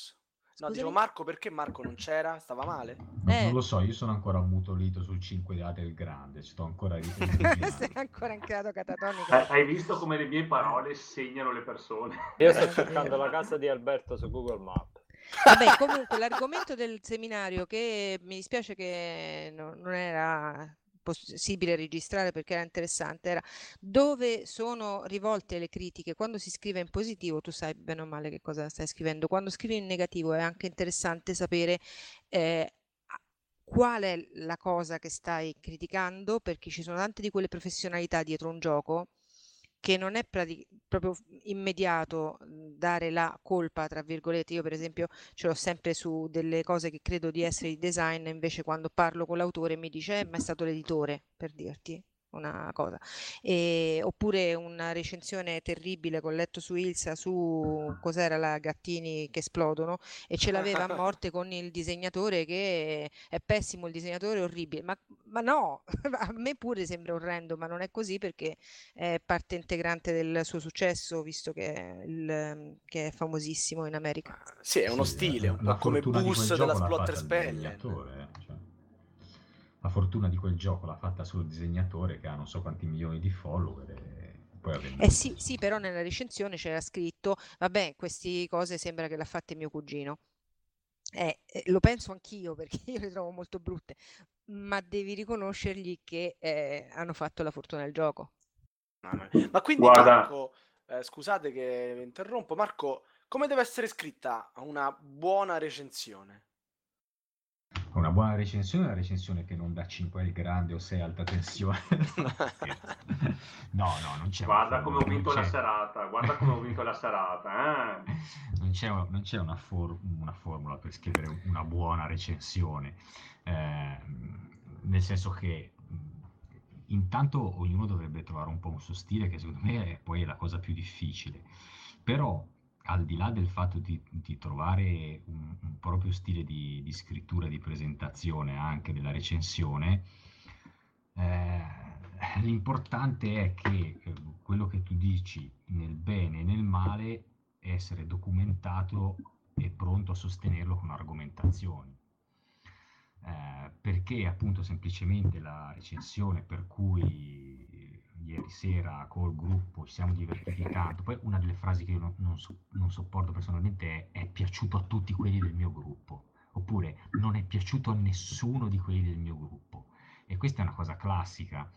Speaker 2: No,
Speaker 5: Scusami?
Speaker 2: dicevo Marco, perché Marco non c'era? Stava male?
Speaker 6: No,
Speaker 5: Eh.
Speaker 6: Non lo so, io sono ancora ammutolito sul 5 date del grande, sto ancora
Speaker 5: Sei ancora in creato catatonico.
Speaker 3: Eh, hai visto come le mie parole segnano le persone?
Speaker 4: Io sto cercando la casa di Alberto su Google Maps.
Speaker 5: Vabbè, comunque l'argomento del seminario che mi dispiace che no- non era possibile registrare perché era interessante, era dove sono rivolte le critiche. Quando si scrive in positivo, tu sai bene o male che cosa stai scrivendo. Quando scrivi in negativo è anche interessante sapere eh, qual è la cosa che stai criticando, perché ci sono tante di quelle professionalità dietro un gioco che non è proprio immediato mh, dare la colpa, tra virgolette. Io, per esempio, ce l'ho sempre su delle cose che credo di essere di design, invece quando parlo con l'autore mi dice, eh, ma è stato l'editore, per dirti una cosa. E- oppure una recensione terribile che ho letto su Ilsa su cos'era la Gattini che esplodono e ce l'aveva a morte con il disegnatore che è pessimo, il disegnatore è orribile. Ma, ma no, a me pure sembra orrendo, ma non è così perché è parte integrante del suo successo, visto che è, il- che è famosissimo in America.
Speaker 2: Sì, è uno
Speaker 6: Sì,
Speaker 2: stile, un po' come Bus della Splotter
Speaker 6: fatta il
Speaker 2: Spellen.
Speaker 6: disegnatore, eh, cioè, la fortuna di quel gioco l'ha fatta solo il disegnatore che ha non so quanti milioni di follower e.
Speaker 5: Eh sì, sì, però nella recensione c'era scritto, vabbè, queste cose sembra che l'ha fatte mio cugino. Eh, eh, lo penso anch'io perché io le trovo molto brutte, ma devi riconoscergli che eh, hanno fatto la fortuna del gioco.
Speaker 2: Ma quindi
Speaker 3: Guarda-
Speaker 2: Marco, eh, scusate che interrompo, Marco, come deve essere scritta una buona recensione?
Speaker 6: Una buona recensione è una recensione che non dà 5 al grande o 6 alta tensione. no, no, non c'è una
Speaker 3: Guarda come ho vinto la serata, guarda come ho vinto la serata. eh.
Speaker 6: non c'è, non c'è una, for- una formula per scrivere una buona recensione, ehm, nel senso che intanto ognuno dovrebbe trovare un po' un suo stile, che secondo me è poi la cosa più difficile. Però al di là del fatto di, di trovare un, un, proprio stile di, di, scrittura, di presentazione anche della recensione, eh, l'importante è che eh, quello che tu dici nel bene e nel male essere documentato e pronto a sostenerlo con argomentazioni. Eh, perché appunto semplicemente la recensione per cui ieri sera col gruppo ci siamo divertiti tanto, poi una delle frasi che io non, non, so, non sopporto personalmente è è piaciuto a tutti quelli del mio gruppo, oppure non è piaciuto a nessuno di quelli del mio gruppo. E questa è una cosa classica,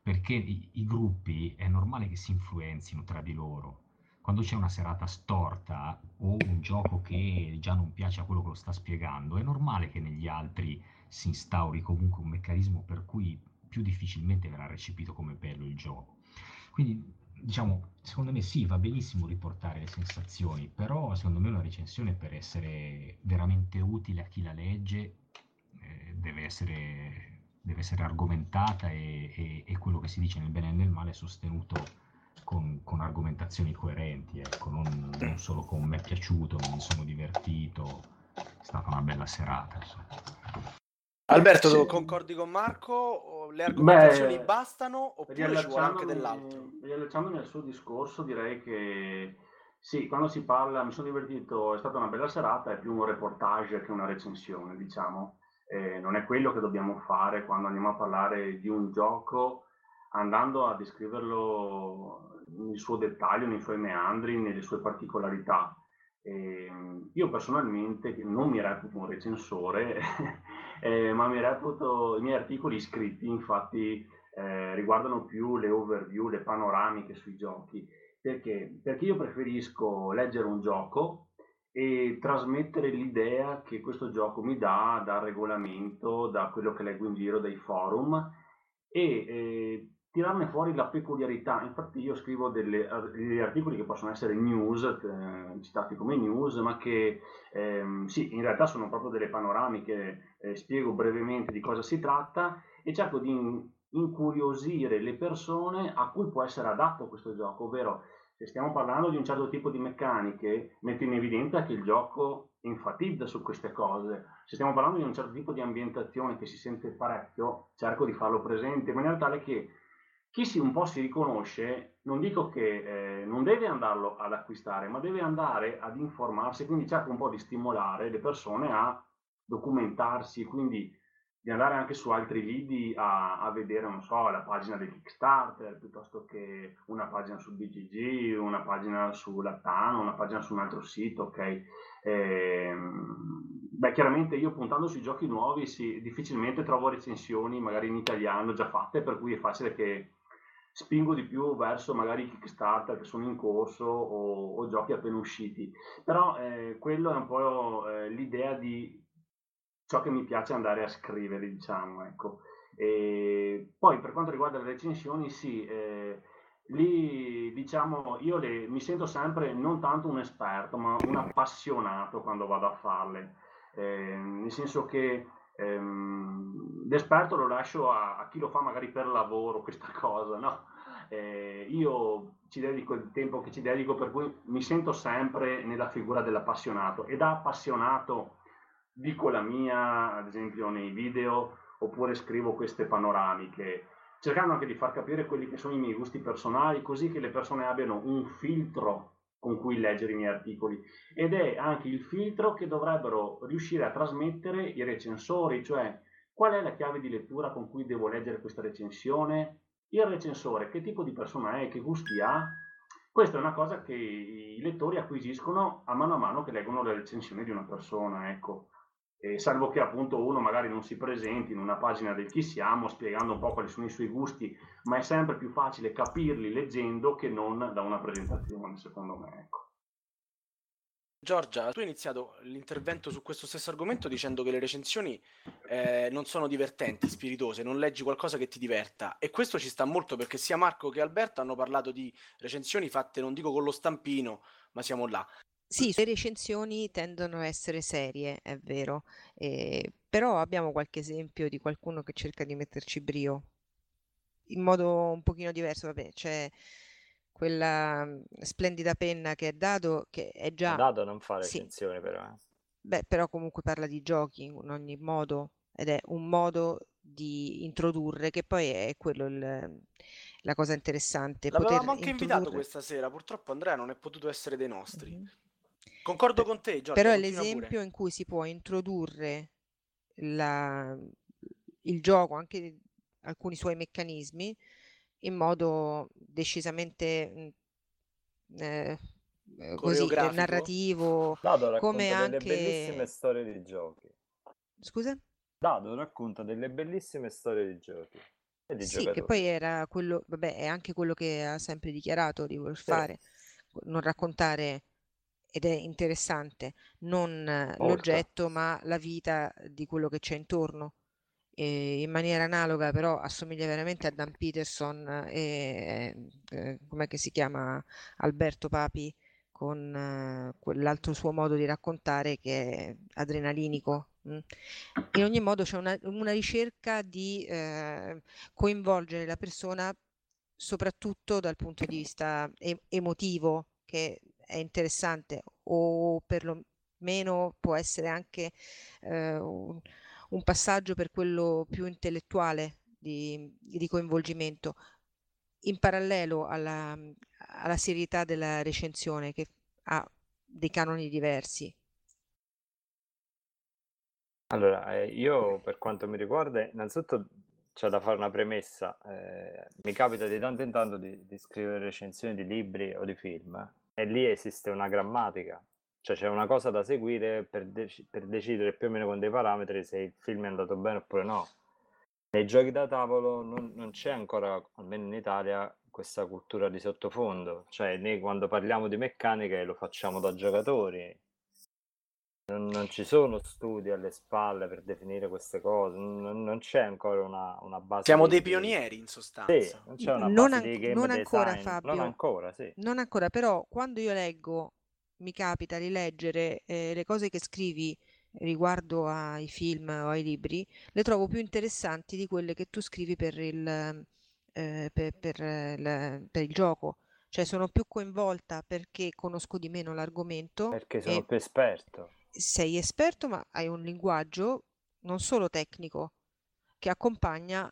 Speaker 6: perché i, i gruppi è normale che si influenzino tra di loro. Quando c'è una serata storta o un gioco che già non piace a quello che lo sta spiegando, è normale che negli altri si instauri comunque un meccanismo per cui più difficilmente verrà recepito come bello il gioco. Quindi, diciamo, secondo me sì, va benissimo riportare le sensazioni, però secondo me una recensione per essere veramente utile a chi la legge eh, deve essere deve essere argomentata e, e, e, quello che si dice nel bene e nel male è sostenuto con, con argomentazioni coerenti, ecco, non, non, solo con mi è piaciuto, mi sono divertito, è stata una bella serata. Insomma.
Speaker 2: Alberto, sì. concordi con Marco? Le argomentazioni Beh, bastano oppure ci vuole anche dell'altro?
Speaker 3: Riallacciandomi al suo discorso, direi che sì, quando si parla, mi sono divertito, è stata una bella serata, è più un reportage che una recensione, diciamo eh, non è quello che dobbiamo fare quando andiamo a parlare di un gioco andando a descriverlo nel suo dettaglio, nei suoi meandri, nelle sue particolarità. Eh, io personalmente non mi reputo un recensore, eh, ma mi reputo, i miei articoli scritti infatti eh, riguardano più le overview, le panoramiche sui giochi. Perché? Perché io preferisco leggere un gioco e trasmettere l'idea che questo gioco mi dà dal regolamento, da quello che leggo in giro dai forum e eh, tirarne fuori la peculiarità. Infatti io scrivo delle, degli articoli che possono essere news, eh, citati come news, ma che ehm, sì, in realtà sono proprio delle panoramiche, eh, spiego brevemente di cosa si tratta e cerco di incuriosire le persone a cui può essere adatto questo gioco, ovvero se stiamo parlando di un certo tipo di meccaniche, metto in evidenza che il gioco enfatizza su queste cose. Se stiamo parlando di un certo tipo di ambientazione che si sente parecchio, cerco di farlo presente in maniera tale che chi si un po' si riconosce, non dico che eh, non deve andarlo ad acquistare, ma deve andare ad informarsi, quindi cerco un po' di stimolare le persone a documentarsi, quindi di andare anche su altri lidi a, a, vedere, non so, la pagina del Kickstarter, piuttosto che una pagina su BGG, una pagina su Latano, una pagina su un altro sito, ok? Eh, beh, chiaramente io puntando sui giochi nuovi sì, difficilmente trovo recensioni magari in italiano già fatte, per cui è facile che spingo di più verso magari Kickstarter che sono in corso o, o giochi appena usciti. Però eh, quello è un po' eh, l'idea di ciò che mi piace andare a scrivere, diciamo, ecco. E poi per quanto riguarda le recensioni, sì, eh, lì diciamo io le, mi sento sempre non tanto un esperto, ma un appassionato quando vado a farle, eh, nel senso che ehm, l'esperto lo lascio a, a, chi lo fa magari per lavoro, questa cosa, no? Eh, io ci dedico il tempo che ci dedico, per cui mi sento sempre nella figura dell'appassionato e da appassionato dico la mia, ad esempio nei video, oppure scrivo queste panoramiche, cercando anche di far capire quelli che sono i miei gusti personali, così che le persone abbiano un filtro con cui leggere i miei articoli. Ed è anche il filtro che dovrebbero riuscire a trasmettere i recensori, cioè qual è la chiave di lettura con cui devo leggere questa recensione, il recensore che tipo di persona è, che gusti ha. Questa è una cosa che i lettori acquisiscono a mano a mano che leggono le recensioni di una persona, ecco eh, salvo che appunto uno magari non si presenti in una pagina del chi siamo spiegando un po' quali sono i suoi gusti, ma è sempre più facile capirli leggendo che non da una presentazione, secondo me. Ecco.
Speaker 2: Giorgia, tu hai iniziato l'intervento su questo stesso argomento dicendo che le recensioni eh, non sono divertenti, spiritose, non leggi qualcosa che ti diverta e questo ci sta molto perché sia Marco che Alberto hanno parlato di recensioni fatte, non dico con lo stampino, ma siamo là.
Speaker 5: Sì, le recensioni tendono a essere serie, è vero, eh, però abbiamo qualche esempio di qualcuno che cerca di metterci brio in modo un pochino diverso. Vabbè, c'è quella mm, splendida penna che è Dado, che è già...
Speaker 4: Dado non fa
Speaker 5: Sì.
Speaker 4: recensioni però. eh.
Speaker 5: Beh, però comunque parla di giochi in ogni modo ed è un modo di introdurre, che poi è quello il- la cosa interessante, poter
Speaker 2: L'avevamo anche invitato
Speaker 5: introdurre.
Speaker 2: questa sera, purtroppo Andrea non è potuto essere dei nostri.
Speaker 5: Mhm.
Speaker 2: Concordo con te, Giorgio,
Speaker 5: Però è
Speaker 2: continua pure.
Speaker 5: l'esempio in cui si può introdurre la- il gioco, anche alcuni suoi meccanismi, in modo decisamente eh, eh, così eh, narrativo.
Speaker 4: Dado racconta
Speaker 5: Come
Speaker 4: delle
Speaker 5: anche-
Speaker 4: bellissime storie di giochi.
Speaker 5: Scusa?
Speaker 4: Dado racconta delle bellissime storie di giochi. E di
Speaker 5: Sì, che
Speaker 4: giocatori.
Speaker 5: poi era quello, vabbè, è anche quello che ha sempre dichiarato di voler
Speaker 4: Sì.
Speaker 5: fare, non raccontare, ed è interessante, non eh,
Speaker 4: Molto.
Speaker 5: l'oggetto, ma la vita di quello che c'è intorno. E in maniera analoga, però, assomiglia veramente a Dan Peterson e eh, com'è che si chiama Alberto Papi con eh, quell'altro suo modo di raccontare che è adrenalinico. mm. In ogni modo c'è una, una ricerca di eh, coinvolgere la persona soprattutto dal punto di vista emotivo, che è interessante, o perlomeno può essere anche eh, un, un passaggio per quello più intellettuale di, di coinvolgimento, in parallelo alla, alla serietà della recensione, che ha dei canoni diversi.
Speaker 4: Allora, eh, io per quanto mi riguarda, innanzitutto c'è da fare una premessa. eh, mi capita di tanto in tanto di, di scrivere recensioni di libri o di film e lì esiste una grammatica, cioè c'è una cosa da seguire per, dec- per decidere più o meno con dei parametri se il film è andato bene oppure no. Nei giochi da tavolo non, non c'è ancora, almeno in Italia, questa cultura di sottofondo, cioè noi quando parliamo di meccanica lo facciamo da giocatori, non, non ci sono studi alle spalle per definire queste cose, non, non c'è ancora una, una base.
Speaker 2: Siamo
Speaker 4: di-
Speaker 2: dei pionieri, in
Speaker 4: Sì,
Speaker 2: sostanza.
Speaker 4: non c'è una
Speaker 5: Non
Speaker 4: base
Speaker 5: an-
Speaker 4: di game
Speaker 5: non ancora,
Speaker 4: design. Non
Speaker 5: Fabio.
Speaker 4: ancora, sì.
Speaker 5: Non ancora, però quando io leggo, mi capita di leggere eh, le cose che scrivi riguardo ai film o ai libri, le trovo più interessanti di quelle che tu scrivi per il, eh, per, per, la- per il gioco. Cioè sono più coinvolta perché conosco di meno l'argomento
Speaker 4: Perché sono
Speaker 5: e
Speaker 4: più esperto.
Speaker 5: Sei esperto, ma hai un linguaggio non solo tecnico che accompagna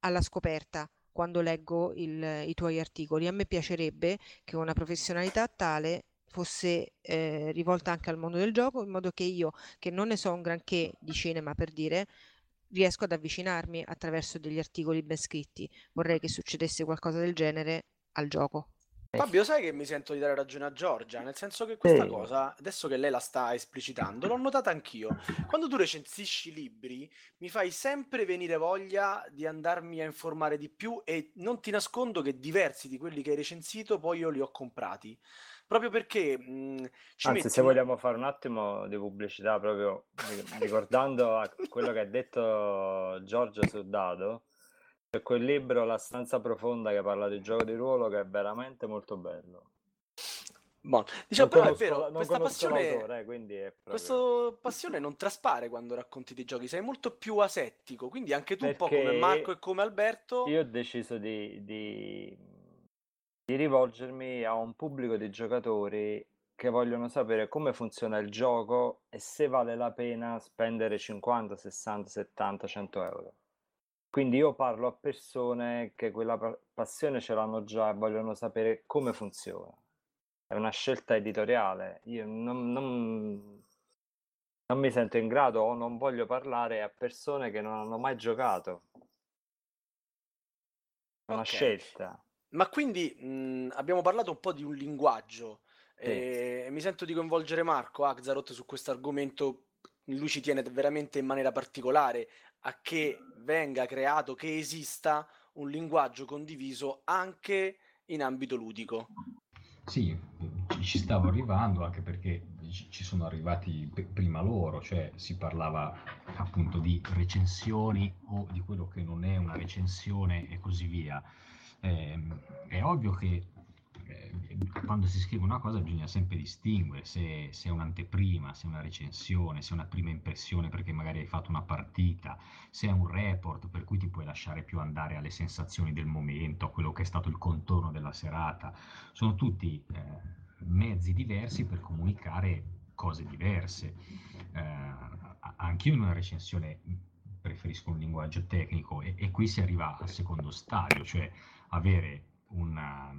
Speaker 5: alla scoperta quando leggo il- i tuoi articoli. A me piacerebbe che una professionalità tale fosse eh, rivolta anche al mondo del gioco, in modo che io, che non ne so un granché di cinema per dire, riesco ad avvicinarmi attraverso degli articoli ben scritti. Vorrei che succedesse qualcosa del genere al gioco.
Speaker 2: Fabio, sai che mi sento di dare ragione a Giorgia, nel senso che questa
Speaker 4: Sì.
Speaker 2: cosa, adesso che lei la sta esplicitando, l'ho notata anch'io. Quando tu recensisci libri, mi fai sempre venire voglia di andarmi a informare di più e non ti nascondo che diversi di quelli che hai recensito poi io li ho comprati. Proprio perché mh, ci
Speaker 4: Anzi,
Speaker 2: metti
Speaker 4: se vogliamo fare un attimo di pubblicità, proprio ri- ricordando quello che ha detto Giorgio su Dado, c'è quel libro La stanza profonda che parla di gioco di ruolo che è veramente molto bello.
Speaker 2: Boh, diciamo,
Speaker 4: Non
Speaker 2: però è
Speaker 4: conosco
Speaker 2: vero,
Speaker 4: la- non
Speaker 2: questa passione,
Speaker 4: l'autore, eh, è proprio...
Speaker 2: questa passione non traspare quando racconti dei giochi, sei molto più asettico, quindi anche tu un po' come
Speaker 4: Perché
Speaker 2: Marco e come Alberto...
Speaker 4: Io ho deciso di, di- di rivolgermi a un pubblico di giocatori che vogliono sapere come funziona il gioco e se vale la pena spendere 50, 60, 70, 100 euro. Quindi io parlo a persone che quella pa- passione ce l'hanno già e vogliono sapere come funziona. È una scelta editoriale. Io non, non- non mi sento in grado o non voglio parlare a persone che non hanno mai giocato. È una
Speaker 2: Ok.
Speaker 4: scelta.
Speaker 2: Ma quindi mh, abbiamo parlato un po' di un linguaggio
Speaker 4: Sì.
Speaker 2: e mi sento di coinvolgere Marco Axarot su questo argomento. Lui ci tiene veramente in maniera particolare a che venga creato, che esista un linguaggio condiviso anche in ambito ludico.
Speaker 6: Sì, ci- stavo arrivando anche perché ci sono arrivati prima loro, cioè si parlava appunto di recensioni o di quello che non è una recensione e così via. Ehm, è ovvio che eh, quando si scrive una cosa bisogna sempre distinguere se, se, è un'anteprima, se è una recensione, se è una prima impressione perché magari hai fatto una partita, se è un report per cui ti puoi lasciare più andare alle sensazioni del momento, a quello che è stato il contorno della serata. Sono tutti eh, mezzi diversi per comunicare cose diverse. Eh, anch'io in una recensione preferisco un linguaggio tecnico e, e qui si arriva al secondo stadio, cioè avere una,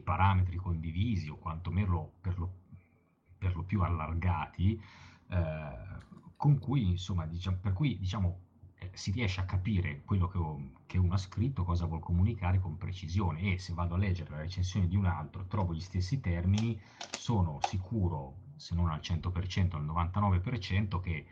Speaker 6: dei parametri condivisi o quantomeno per lo, per lo più allargati, eh, con cui, insomma, diciamo, per cui diciamo, eh, si riesce a capire quello che, ho, che, uno ha scritto, cosa vuol comunicare con precisione. E se vado a leggere la recensione di un altro trovo gli stessi termini, sono sicuro, se non al 100%, al 99% che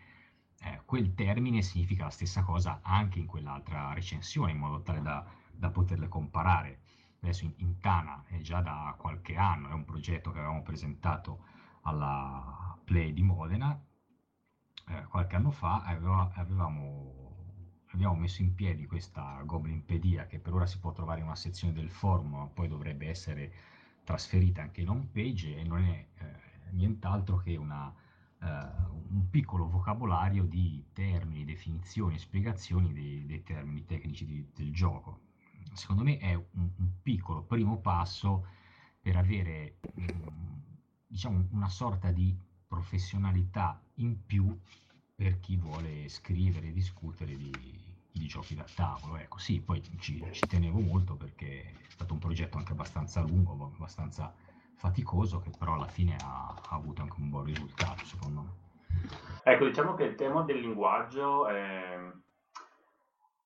Speaker 6: eh, quel termine significa la stessa cosa anche in quell'altra recensione, in modo tale da, da poterle comparare adesso in, in Tana è già da qualche anno, è un progetto che avevamo presentato alla Play di Modena eh, qualche anno fa, aveva, avevamo, abbiamo messo in piedi questa Goblinpedia che per ora si può trovare in una sezione del forum, ma poi dovrebbe essere trasferita anche in home page e non è eh, nient'altro che una, eh, un piccolo vocabolario di termini, definizioni spiegazioni dei, dei termini tecnici di, del gioco secondo me è un, un piccolo primo passo per avere diciamo, una sorta di professionalità in più per chi vuole scrivere e discutere di, di, giochi da tavolo. Ecco, sì, poi ci, ci, tenevo molto perché è stato un progetto anche abbastanza lungo, abbastanza faticoso, che però alla fine ha, ha avuto anche un buon risultato, secondo me.
Speaker 3: Ecco, diciamo che il tema del linguaggio è,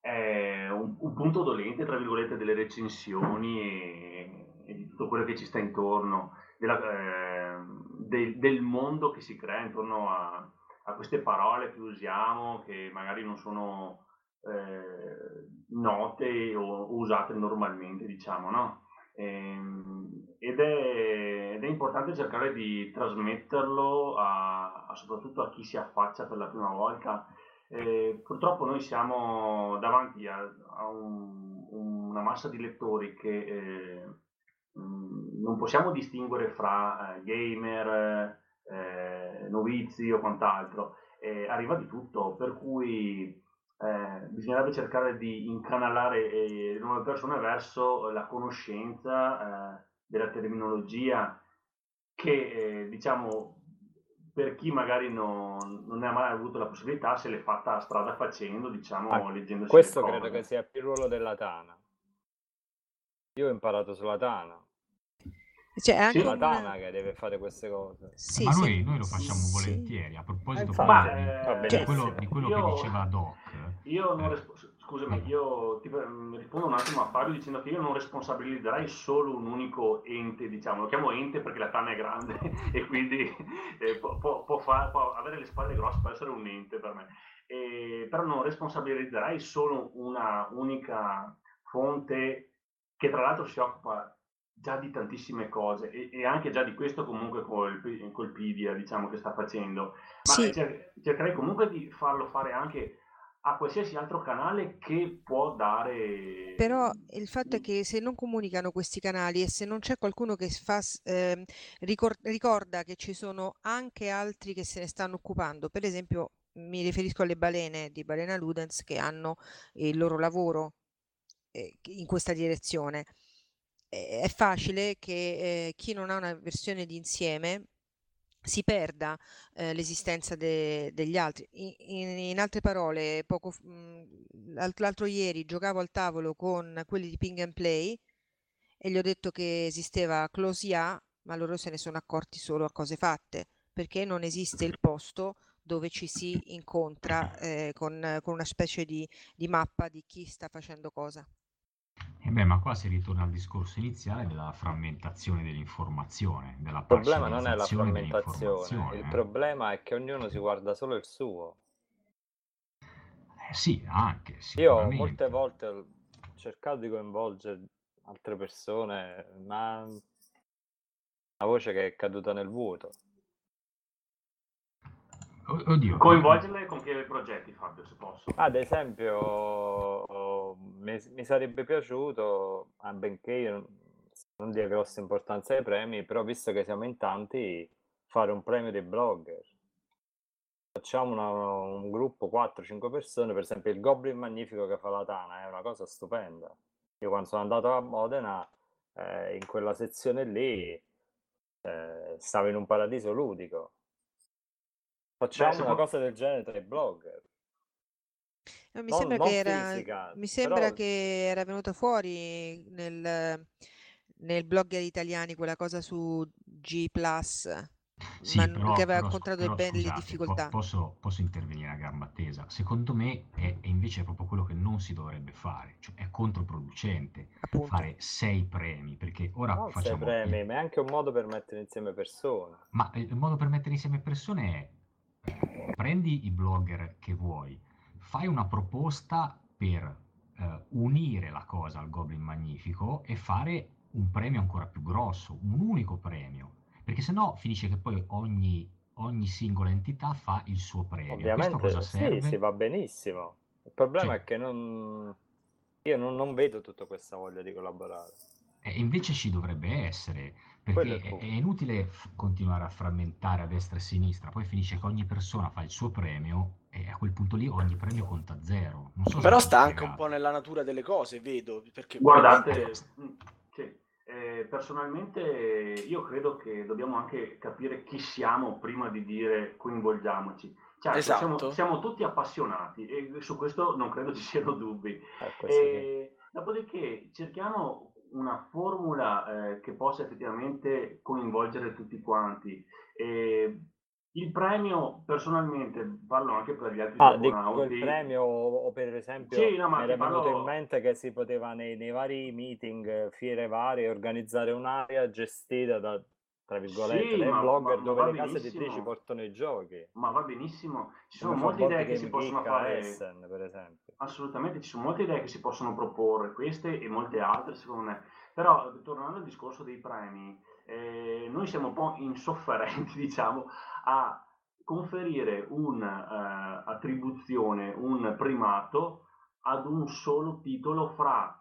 Speaker 3: è un, un, punto dolente, tra virgolette, delle recensioni e, e, di tutto quello che ci sta intorno, della, eh, del, del, mondo che si crea intorno a, a, queste parole che usiamo, che magari non sono eh, note o usate normalmente, diciamo, no? Ehm, ed, è, ed, è, importante cercare di trasmetterlo a, a, soprattutto a chi si affaccia per la prima volta eh, purtroppo noi siamo davanti a, a un, una massa di lettori che eh, non possiamo distinguere fra eh, gamer, eh, novizi o quant'altro. arriva di tutto, per cui eh, bisognerebbe cercare di incanalare le nuove persone verso la conoscenza della terminologia che diciamo per chi magari non, non, ne ha mai avuto la possibilità, se l'è fatta strada facendo, diciamo, ah, leggendosi
Speaker 4: Questo credo che sia più il ruolo della Tana. Io ho imparato sulla Tana.
Speaker 5: Cioè, anche
Speaker 4: sì, la Tana che deve fare queste cose.
Speaker 6: Sì, Ma noi, noi, lo facciamo sì. volentieri. A proposito eh, di, di, quello, di quello io, che diceva Doc.
Speaker 3: Io non, eh, Scusami, io ti mm, rispondo un attimo a Fabio dicendo che io non responsabilizzerei solo un unico ente, diciamo, lo chiamo ente perché la tana è grande e quindi eh, può, può, può, far, può, avere le spalle grosse, può essere un ente per me, e, però non responsabilizzerei solo una unica fonte che tra l'altro si occupa già di tantissime cose e, e anche già di questo comunque col, col Pidia, diciamo, che sta facendo, ma sì. cercherei comunque di farlo fare anche a qualsiasi altro canale che può dare...
Speaker 5: Però il fatto è che se non comunicano questi canali e se non c'è qualcuno che fa, eh, ricor- ricorda che ci sono anche altri che se ne stanno occupando, per esempio mi riferisco alle balene di Balena Ludens che hanno il loro lavoro eh, in questa direzione. È facile che eh, chi non ha una versione di insieme si perda eh, l'esistenza de- degli altri. In, in, altre parole, poco, mh, mhmm, l'altro ieri giocavo al tavolo con quelli di Ping and Play e gli ho detto che esisteva Closia, ma loro se ne sono accorti solo a cose fatte, perché non esiste il posto dove ci si incontra eh, con, con, una specie di, di mappa di chi sta facendo cosa.
Speaker 6: Eh beh, ma qua si ritorna al discorso iniziale della frammentazione dell'informazione, della
Speaker 4: Il problema non è la frammentazione, il problema è che ognuno si guarda solo il suo.
Speaker 6: Eh sì, anche,
Speaker 4: Io molte volte ho cercato di coinvolgere altre persone, ma una voce che è caduta nel vuoto.
Speaker 3: Oddio. Coinvolgerle con che progetti, Fabio, se posso?
Speaker 4: Ad esempio, mi, mi sarebbe piaciuto, benché io non dia grossa importanza ai premi, però visto che siamo in tanti, fare un premio dei blogger. Facciamo una, un gruppo 4-5 persone, per esempio il Goblin Magnifico che fa la Tana, è una cosa stupenda. Io quando sono andato a Modena, eh, in quella sezione lì, eh, stavo in un paradiso ludico. Facciamo
Speaker 3: Beh,
Speaker 4: una
Speaker 3: siamo-
Speaker 4: cosa del genere tra i blogger.
Speaker 5: No, mi
Speaker 4: Non-
Speaker 5: sembra
Speaker 4: non
Speaker 5: che era,
Speaker 4: fisica,
Speaker 5: mi sembra
Speaker 4: però-
Speaker 5: che era venuto fuori nel, nel blogger italiani quella cosa su G+,
Speaker 6: Sì,
Speaker 5: ma
Speaker 6: però,
Speaker 5: che aveva
Speaker 6: però-
Speaker 5: incontrato
Speaker 6: però
Speaker 5: delle
Speaker 6: scusate, po-
Speaker 5: difficoltà.
Speaker 6: posso, posso intervenire a gamba tesa? Secondo me è, è invece proprio quello che non si dovrebbe fare, cioè è controproducente
Speaker 5: appunto.
Speaker 6: fare sei premi, perché ora
Speaker 4: Non sei
Speaker 6: facciamo...
Speaker 4: premi,
Speaker 6: il-
Speaker 4: ma è anche un modo per mettere insieme persone.
Speaker 6: Ma il modo per mettere insieme persone è eh, prendi i blogger che vuoi, fai una proposta per eh, unire la cosa al Goblin Magnifico e fare un premio ancora più grosso, un unico premio, perché sennò finisce che poi ogni, ogni singola entità fa il suo premio.
Speaker 4: Ovviamente
Speaker 6: cosa
Speaker 4: sì,
Speaker 6: serve?
Speaker 4: sì, va benissimo. Il problema
Speaker 6: Cioè-
Speaker 4: è che non... io non, non vedo tutta questa voglia di collaborare.
Speaker 6: E invece ci dovrebbe essere, perché
Speaker 4: è
Speaker 6: è, inutile f- continuare a frammentare a destra e a sinistra, poi finisce che ogni persona fa il suo premio e a quel punto lì ogni premio conta zero. Non so
Speaker 2: Però sta anche un po' nella natura delle cose, vedo, perché
Speaker 3: Guardate,
Speaker 2: ovviamente-
Speaker 3: mm, sì, eh, personalmente io credo che dobbiamo anche capire chi siamo prima di dire coinvolgiamoci. Certo, siamo,
Speaker 2: Esatto.
Speaker 3: siamo tutti appassionati e su questo non credo ci siano dubbi.
Speaker 4: Eh, questo sì.
Speaker 3: E, dopodiché cerchiamo una formula eh, che possa effettivamente coinvolgere tutti quanti. E il premio, personalmente, parlo anche per gli altri
Speaker 4: Ah, il premio o per esempio
Speaker 3: Sì, no,
Speaker 4: mi era
Speaker 3: parlo-
Speaker 4: venuto in mente che si poteva nei, nei vari meeting, eh, fiere varie, organizzare un'area gestita da, tra virgolette,
Speaker 3: Sì,
Speaker 4: dai
Speaker 3: ma-
Speaker 4: blogger
Speaker 3: ma-
Speaker 4: dove le case editrici portano i giochi.
Speaker 3: Ma va benissimo, ci sono molte idee che si possono fare.
Speaker 4: Essen, per esempio.
Speaker 3: Assolutamente, ci sono molte idee che si possono proporre, queste e molte altre secondo me. Però, tornando al discorso dei premi, eh, noi siamo un po' insofferenti, diciamo, a conferire un'attribuzione, un primato ad un solo titolo fra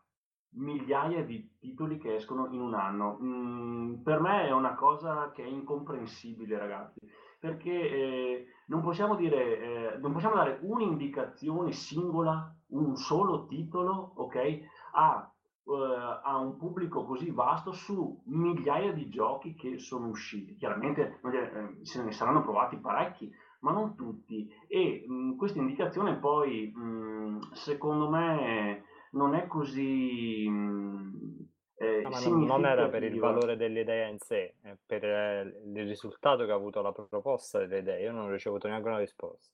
Speaker 3: migliaia di titoli che escono in un anno. Mm, per me è una cosa che è incomprensibile, ragazzi, perché eh, non possiamo dire, eh, non possiamo dare un'indicazione singola, un solo titolo, ok, a, eh, a un pubblico così vasto su migliaia di giochi che sono usciti. Chiaramente eh, se ne saranno provati parecchi, ma non tutti. E mh, questa indicazione poi, mh, secondo me, non è così eh,
Speaker 4: ma non, non era per il valore dell'idea in sé, è per eh, il risultato che ha avuto la proposta delle idee. Io non ho ricevuto neanche una risposta.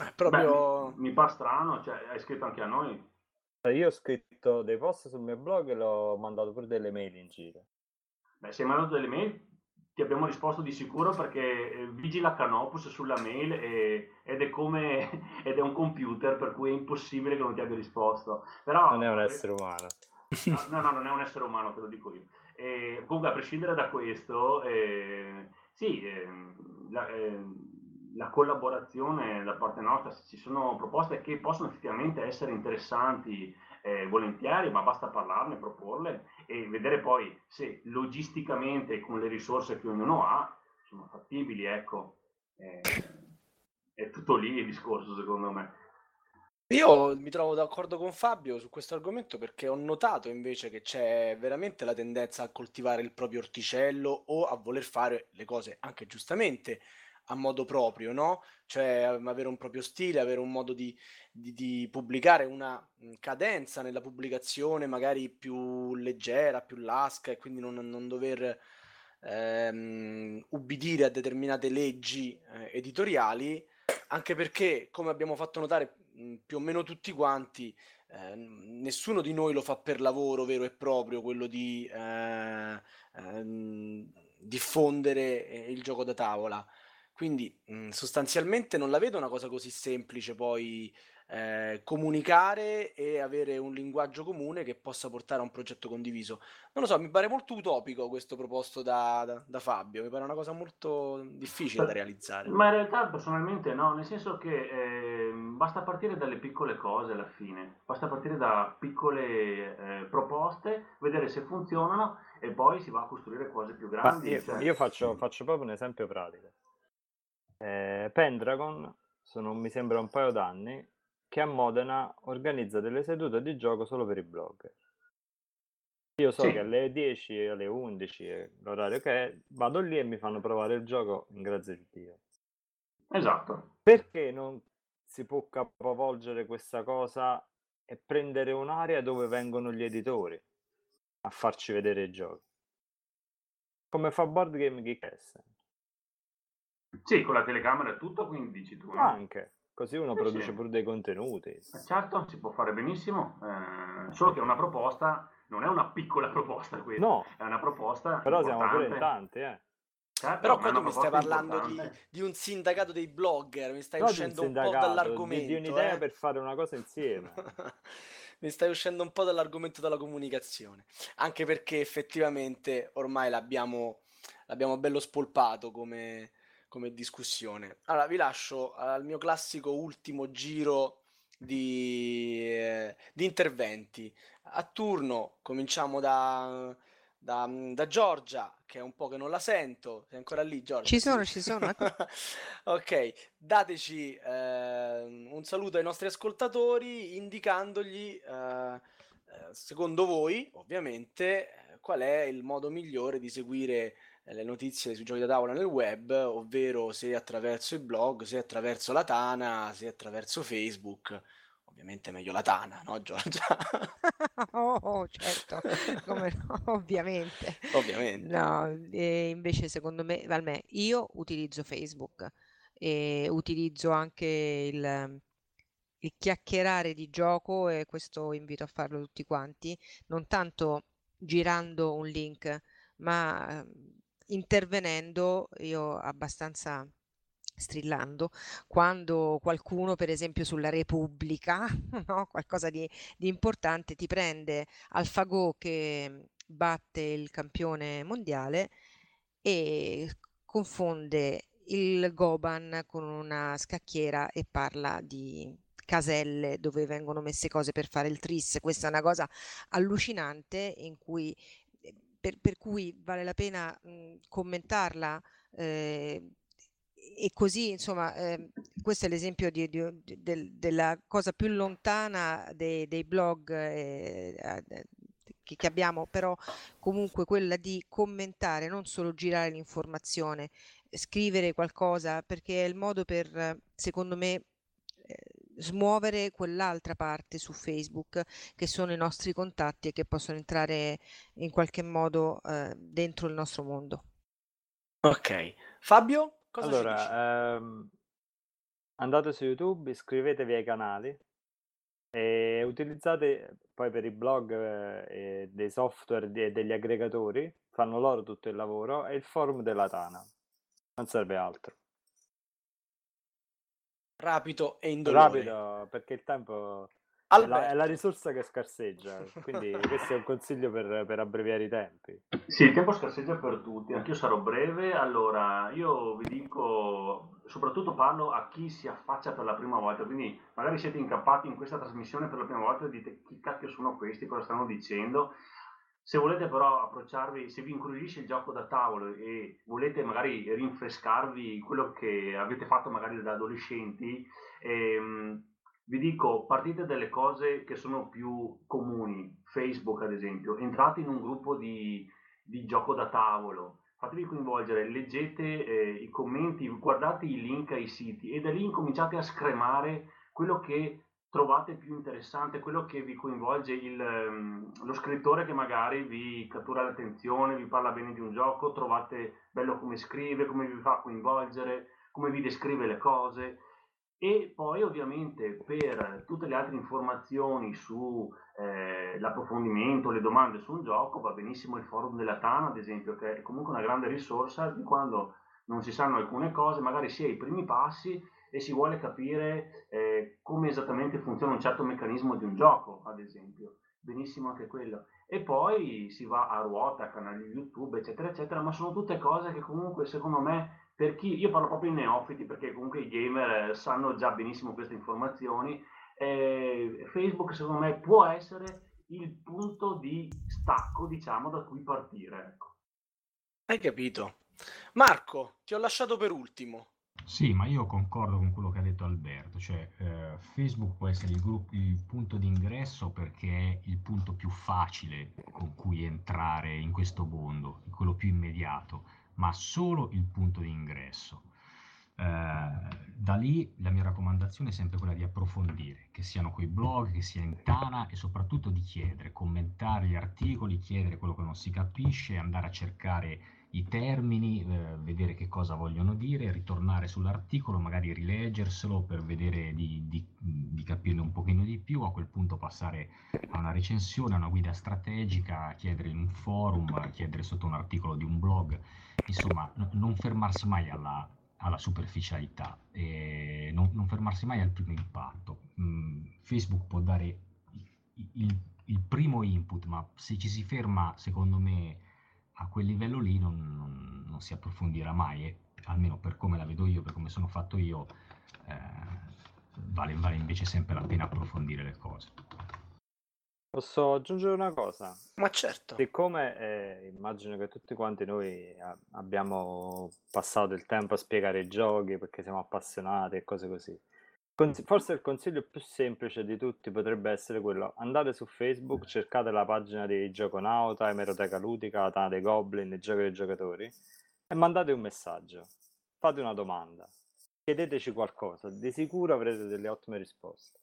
Speaker 2: eh, proprio...
Speaker 3: Beh, mi, mi fa strano, cioè, hai scritto anche a noi.
Speaker 4: Eh, Io ho scritto dei post sul mio blog e l'ho mandato pure delle mail in giro.
Speaker 3: Beh, se hai mandato delle mail, ti abbiamo risposto di sicuro perché eh, vigila Canopus sulla mail e- ed, è come, ed è un computer, per cui è impossibile che non ti abbia risposto. Però,
Speaker 4: Non è un essere umano.
Speaker 3: No, no, non è un essere umano, te lo dico io. E, comunque, a prescindere da questo, eh, sì, ehm, la, ehm, la collaborazione da parte nostra, ci sono proposte che possono effettivamente essere interessanti, eh, volentieri, ma basta parlarne, proporle e vedere poi se logisticamente con le risorse che ognuno ha sono fattibili, ecco. Eh, è tutto lì il discorso, secondo me.
Speaker 2: Io mi trovo d'accordo con Fabio su questo argomento perché ho notato invece che c'è veramente la tendenza a coltivare il proprio orticello o a voler fare le cose anche giustamente a modo proprio, no? Cioè um, avere un proprio stile, avere un modo di, di- di pubblicare una mm, cadenza nella pubblicazione magari più leggera, più lasca e quindi non, non dover ehm, ubbidire a determinate leggi eh, editoriali anche perché, come abbiamo fatto notare mh, più o meno tutti quanti, eh, nessuno di noi lo fa per lavoro vero e proprio, quello di eh, ehm, diffondere eh, il gioco da tavola. Quindi mh, sostanzialmente non la vedo una cosa così semplice poi eh, comunicare e avere un linguaggio comune che possa portare a un progetto condiviso. Non lo so, mi pare molto utopico questo proposto da, da, da Fabio, mi pare una cosa molto difficile da realizzare.
Speaker 3: Ma in realtà personalmente no, nel senso che eh, basta partire dalle piccole cose alla fine, basta partire da piccole eh, proposte, vedere se funzionano e poi si va a costruire cose più grandi.
Speaker 4: Io,
Speaker 3: cioè...
Speaker 4: io faccio, faccio, proprio un esempio pratico. Eh, Pendragon sono, mi sembra un paio d'anni che a Modena organizza delle sedute di gioco solo per i blogger. Io so sì. che alle 10 e alle 11, l'orario che è, vado lì e mi fanno provare il gioco in grazia di Dio.
Speaker 3: Esatto.
Speaker 4: Perché non si può capovolgere questa cosa e prendere un'area dove vengono gli editori a farci vedere i giochi? Come fa Board Game Geek
Speaker 3: Sì, con la telecamera e tutto, quindi dici tu. No?
Speaker 4: Anche. Così uno eh produce sì. pure dei contenuti.
Speaker 3: Eh, certo, si può fare benissimo, eh, solo che è una proposta, non è una piccola proposta questa,
Speaker 4: no.
Speaker 3: è una proposta
Speaker 4: Però
Speaker 3: importante.
Speaker 4: siamo pure in tanti, eh.
Speaker 2: Certo, Però qua tu mi stai parlando di, di, un sindacato dei blogger, mi stai no, uscendo un, un po' dall'argomento.
Speaker 4: Di, di un'idea
Speaker 2: eh?
Speaker 4: per fare una cosa insieme.
Speaker 2: mi stai uscendo un po' dall'argomento della comunicazione, anche perché effettivamente ormai l'abbiamo, l'abbiamo bello spolpato come, come discussione. Allora, vi lascio al mio classico ultimo giro di, eh, di interventi. A turno cominciamo da, da, da, Giorgia, che è un po' che non la sento. Sei ancora lì, Giorgia?
Speaker 5: Ci sono, ci sono.
Speaker 2: ok, dateci eh, un saluto ai nostri ascoltatori indicandogli, eh, eh secondo voi, ovviamente, qual è il modo migliore di seguire le notizie sui giochi da tavola nel web, ovvero se attraverso il blog, se attraverso la Tana, se attraverso Facebook. Ovviamente meglio la Tana, no Giorgia?
Speaker 5: oh, certo, come no, ovviamente.
Speaker 2: Ovviamente.
Speaker 5: No, e invece secondo me, me, io utilizzo Facebook e utilizzo anche il, il chiacchierare di gioco e questo invito a farlo tutti quanti, non tanto girando un link, ma intervenendo io abbastanza strillando quando qualcuno per esempio sulla Repubblica no? qualcosa di, di, importante ti prende AlphaGo che batte il campione mondiale e confonde il Goban con una scacchiera e parla di caselle dove vengono messe cose per fare il tris questa è una cosa allucinante in cui per, per, cui vale la pena mh, commentarla eh, e così insomma eh, questo è l'esempio di, di, di, della cosa più lontana dei, dei blog eh, che, che abbiamo però comunque quella di commentare non solo girare l'informazione scrivere qualcosa perché è il modo per secondo me smuovere quell'altra parte su Facebook che sono i nostri contatti e che possono entrare in qualche modo eh, dentro il nostro mondo.
Speaker 2: Ok, Fabio, cosa
Speaker 4: allora, ehm, andate su YouTube, iscrivetevi ai canali e utilizzate poi per i blog eh, dei software e degli aggregatori, fanno loro tutto il lavoro e il forum della Tana. Non serve altro
Speaker 2: rapido e indolore.
Speaker 4: Rapido, perché il tempo è la, è la, risorsa che scarseggia, quindi questo è un consiglio per, per, abbreviare i tempi.
Speaker 3: Sì, il tempo scarseggia per tutti, anch'io sarò breve, allora io vi dico, soprattutto parlo a chi si affaccia per la prima volta, quindi magari siete incappati in questa trasmissione per la prima volta e dite chi cacchio sono questi, cosa stanno dicendo, se volete però approcciarvi, se vi incuriosisce il gioco da tavolo e volete magari rinfrescarvi quello che avete fatto magari da adolescenti, ehm, vi dico, partite dalle cose che sono più comuni, Facebook ad esempio, entrate in un gruppo di, di gioco da tavolo, fatevi coinvolgere, leggete eh, i commenti, guardate i link ai siti e da lì incominciate a scremare quello che trovate più interessante, quello che vi coinvolge il, um, lo scrittore che magari vi cattura l'attenzione, vi parla bene di un gioco, trovate bello come scrive, come vi fa coinvolgere, come vi descrive le cose. E poi ovviamente per tutte le altre informazioni su eh, le domande su un gioco va benissimo il forum della Tana ad esempio che è comunque una grande risorsa di quando non si sanno alcune cose, magari si è ai primi passi e si vuole capire eh, come esattamente funziona un certo meccanismo di un gioco, ad esempio. Benissimo anche quello. E poi si va a ruota, canali YouTube, eccetera, eccetera, ma sono tutte cose che comunque secondo me per chi, io parlo proprio in neofiti perché comunque i gamer eh, sanno già benissimo queste informazioni, eh, Facebook secondo me può essere il punto di stacco, diciamo, da cui partire. Ecco.
Speaker 2: Hai capito. Marco, ti ho lasciato per ultimo.
Speaker 6: Sì, ma io concordo con quello che ha detto Alberto, cioè eh, Facebook può essere il, gruppo, il punto di ingresso perché è il punto più facile con cui entrare in questo mondo, quello più immediato, ma solo il punto di ingresso. Eh, da lì la mia raccomandazione è sempre quella di approfondire, che siano quei blog, che sia in Tana e soprattutto di chiedere, commentare gli articoli, chiedere quello che non si capisce, andare a cercare i termini, eh, vedere che cosa vogliono dire, ritornare sull'articolo, magari rileggerselo per vedere di, di, di, capirne un pochino di più, a quel punto passare a una recensione, a una guida strategica, chiedere in un forum, chiedere sotto un articolo di un blog, insomma n- non fermarsi mai alla, alla superficialità non, non, fermarsi mai al primo impatto. Mm, Facebook può dare il, il primo input, ma se ci si ferma, secondo me, a quel livello lì non, non, non, si approfondirà mai e almeno per come la vedo io, per come sono fatto io, eh, vale, vale invece sempre la pena approfondire le cose.
Speaker 4: Posso aggiungere una cosa?
Speaker 2: Ma certo.
Speaker 4: Siccome eh, immagino che tutti quanti noi a- abbiamo passato del tempo a spiegare i giochi perché siamo appassionati e cose così, Forse il consiglio più semplice di tutti potrebbe essere quello: andate su Facebook, cercate la pagina di Gioconauta, Emeroteca Ludica, Tana dei Goblin, i giochi dei giocatori e mandate un messaggio, fate una domanda, chiedeteci qualcosa, di sicuro avrete delle ottime risposte.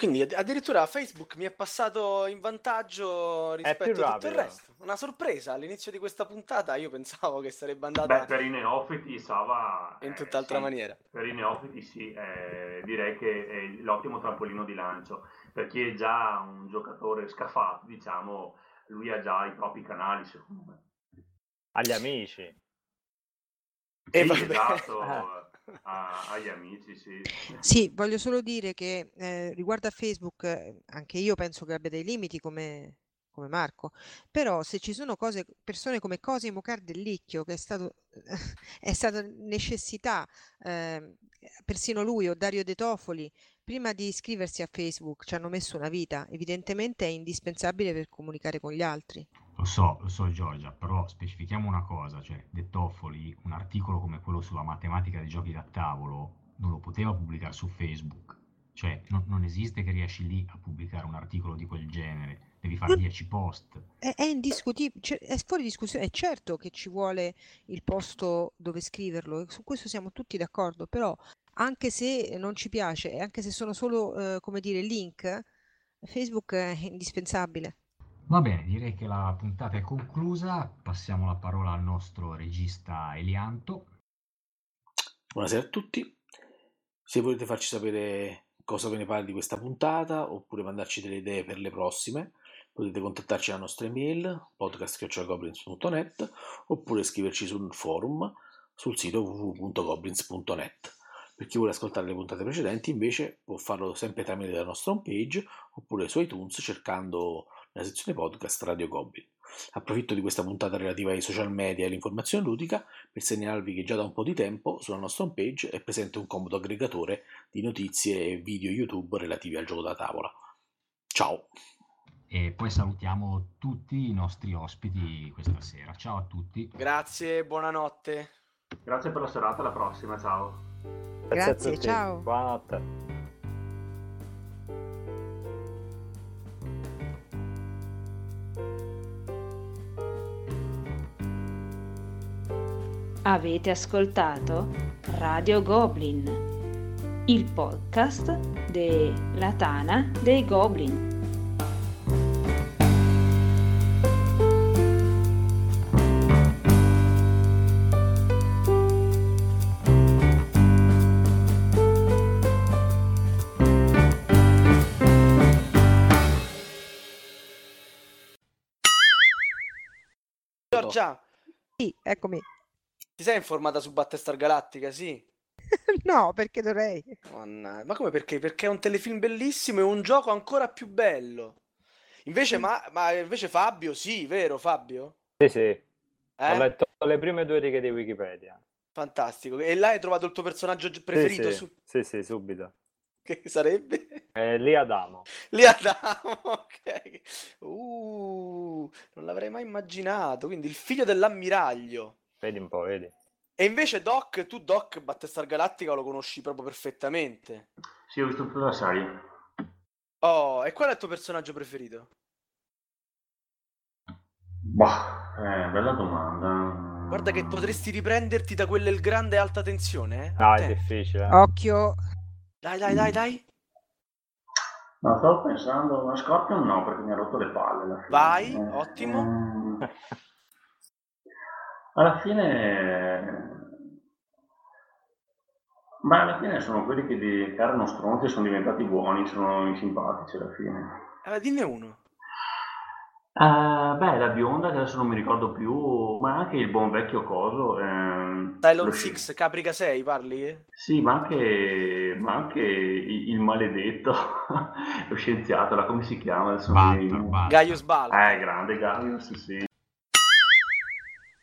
Speaker 2: Quindi addirittura Facebook mi è passato in vantaggio rispetto a tutto il resto. Una sorpresa all'inizio di questa puntata, io pensavo che sarebbe andata
Speaker 3: Beh, per i neofiti Sava
Speaker 2: in tutt'altra
Speaker 3: sì,
Speaker 2: maniera.
Speaker 3: Per i neofiti sì, eh, direi che è l'ottimo trampolino di lancio. Per chi è già un giocatore scafato, diciamo, lui ha già i propri canali, secondo me.
Speaker 4: Agli amici.
Speaker 2: E
Speaker 3: sì,
Speaker 2: vabbè.
Speaker 3: esatto. a, agli amici, sì.
Speaker 5: Sì, voglio solo dire che eh, riguardo a Facebook, eh, anche io penso che abbia dei limiti come, come Marco, però se ci sono cose, persone come Cosimo Cardellicchio, che è stato, è stata necessità, eh, persino lui o Dario De Tofoli, prima di iscriversi a Facebook ci hanno messo una vita, evidentemente è indispensabile per comunicare con gli altri.
Speaker 6: Lo so, lo so Giorgia, però specifichiamo una cosa, cioè De Toffoli, un articolo come quello sulla matematica dei giochi da tavolo, non lo poteva pubblicare su Facebook. Cioè, no, non esiste che riesci lì a pubblicare un articolo di quel genere, devi fare 10 post.
Speaker 5: È, è indiscutibile, cioè, è fuori discussione, è certo che ci vuole il posto dove scriverlo, su questo siamo tutti d'accordo, però anche se non ci piace, e anche se sono solo, eh, come dire, link, Facebook è indispensabile.
Speaker 6: Va bene, direi che la puntata è conclusa. Passiamo la parola al nostro regista Elianto.
Speaker 7: Buonasera a tutti. Se volete farci sapere cosa ve ne pare di questa puntata oppure mandarci delle idee per le prossime, potete contattarci alla nostra email podcast.goblins.net oppure scriverci sul forum sul sito www.goblins.net. Per chi vuole ascoltare le puntate precedenti, invece, può farlo sempre tramite la nostra homepage oppure su iTunes cercando nella sezione podcast Radio Goblin. Approfitto di questa puntata relativa ai social media e all'informazione ludica per segnalarvi che già da un po' di tempo sulla nostra homepage è presente un comodo aggregatore di notizie e video YouTube relativi al gioco da tavola. Ciao!
Speaker 6: E poi salutiamo tutti i nostri ospiti questa sera. Ciao a tutti.
Speaker 2: Grazie, buonanotte.
Speaker 3: Grazie per la serata, alla prossima, ciao.
Speaker 4: Grazie, a
Speaker 5: Grazie,
Speaker 4: tutti.
Speaker 5: ciao.
Speaker 4: Buonanotte.
Speaker 1: Avete ascoltato Radio Goblin, il podcast della Tana dei Goblin.
Speaker 2: Giorgia,
Speaker 5: Sì, eccomi.
Speaker 2: Ti sei informata su Battlestar Galactica? Sì.
Speaker 5: no, perché dovrei.
Speaker 2: Mannaggia, Ma come perché? Perché è un telefilm bellissimo e un gioco ancora più bello. Invece, ma, ma invece Fabio, sì, vero Fabio?
Speaker 4: Sì, sì, ho
Speaker 2: Eh?
Speaker 4: letto le prime due righe di Wikipedia.
Speaker 2: Fantastico. E là hai trovato il tuo personaggio gi-
Speaker 4: Sì,
Speaker 2: preferito?
Speaker 4: sì,
Speaker 2: su-
Speaker 4: sì, sì, subito.
Speaker 2: Che sarebbe?
Speaker 4: Eh, lì Adamo.
Speaker 2: Lì Adamo, ok. Uh, non l'avrei mai immaginato. Quindi il figlio dell'ammiraglio.
Speaker 4: Vedi un po', vedi.
Speaker 2: E invece Doc, tu Doc Battlestar Galactica lo conosci proprio perfettamente.
Speaker 3: Sì, ho visto tutta la serie.
Speaker 2: Oh, e qual è il tuo personaggio preferito?
Speaker 3: Bah, eh, bella domanda.
Speaker 2: Guarda che potresti riprenderti da quella il grande alta tensione, eh?
Speaker 4: No, è difficile. eh.
Speaker 5: Occhio.
Speaker 2: Dai, dai, dai, dai.
Speaker 3: No, stavo pensando, ma Scorpion no, perché mi ha rotto le palle. alla fine.
Speaker 2: Vai,
Speaker 3: Eh,
Speaker 2: ottimo.
Speaker 3: ehm, alla fine... Ma alla fine sono quelli che, di- che erano stronzi e sono diventati buoni, sono simpatici alla fine.
Speaker 2: Eh, dinne uno.
Speaker 3: Eh, beh, la bionda che adesso non mi ricordo più, ma anche il buon vecchio coso. ehm,
Speaker 2: Cylon
Speaker 3: lo sci-
Speaker 2: 6, Caprica 6, parli?
Speaker 3: Sì, ma anche, ma anche il, il maledetto, lo scienziato, là, come si chiama? Adesso
Speaker 6: Walter,
Speaker 3: mi-
Speaker 6: Walter.
Speaker 2: Gaius Baltar.
Speaker 3: Eh, grande Gaius, sì.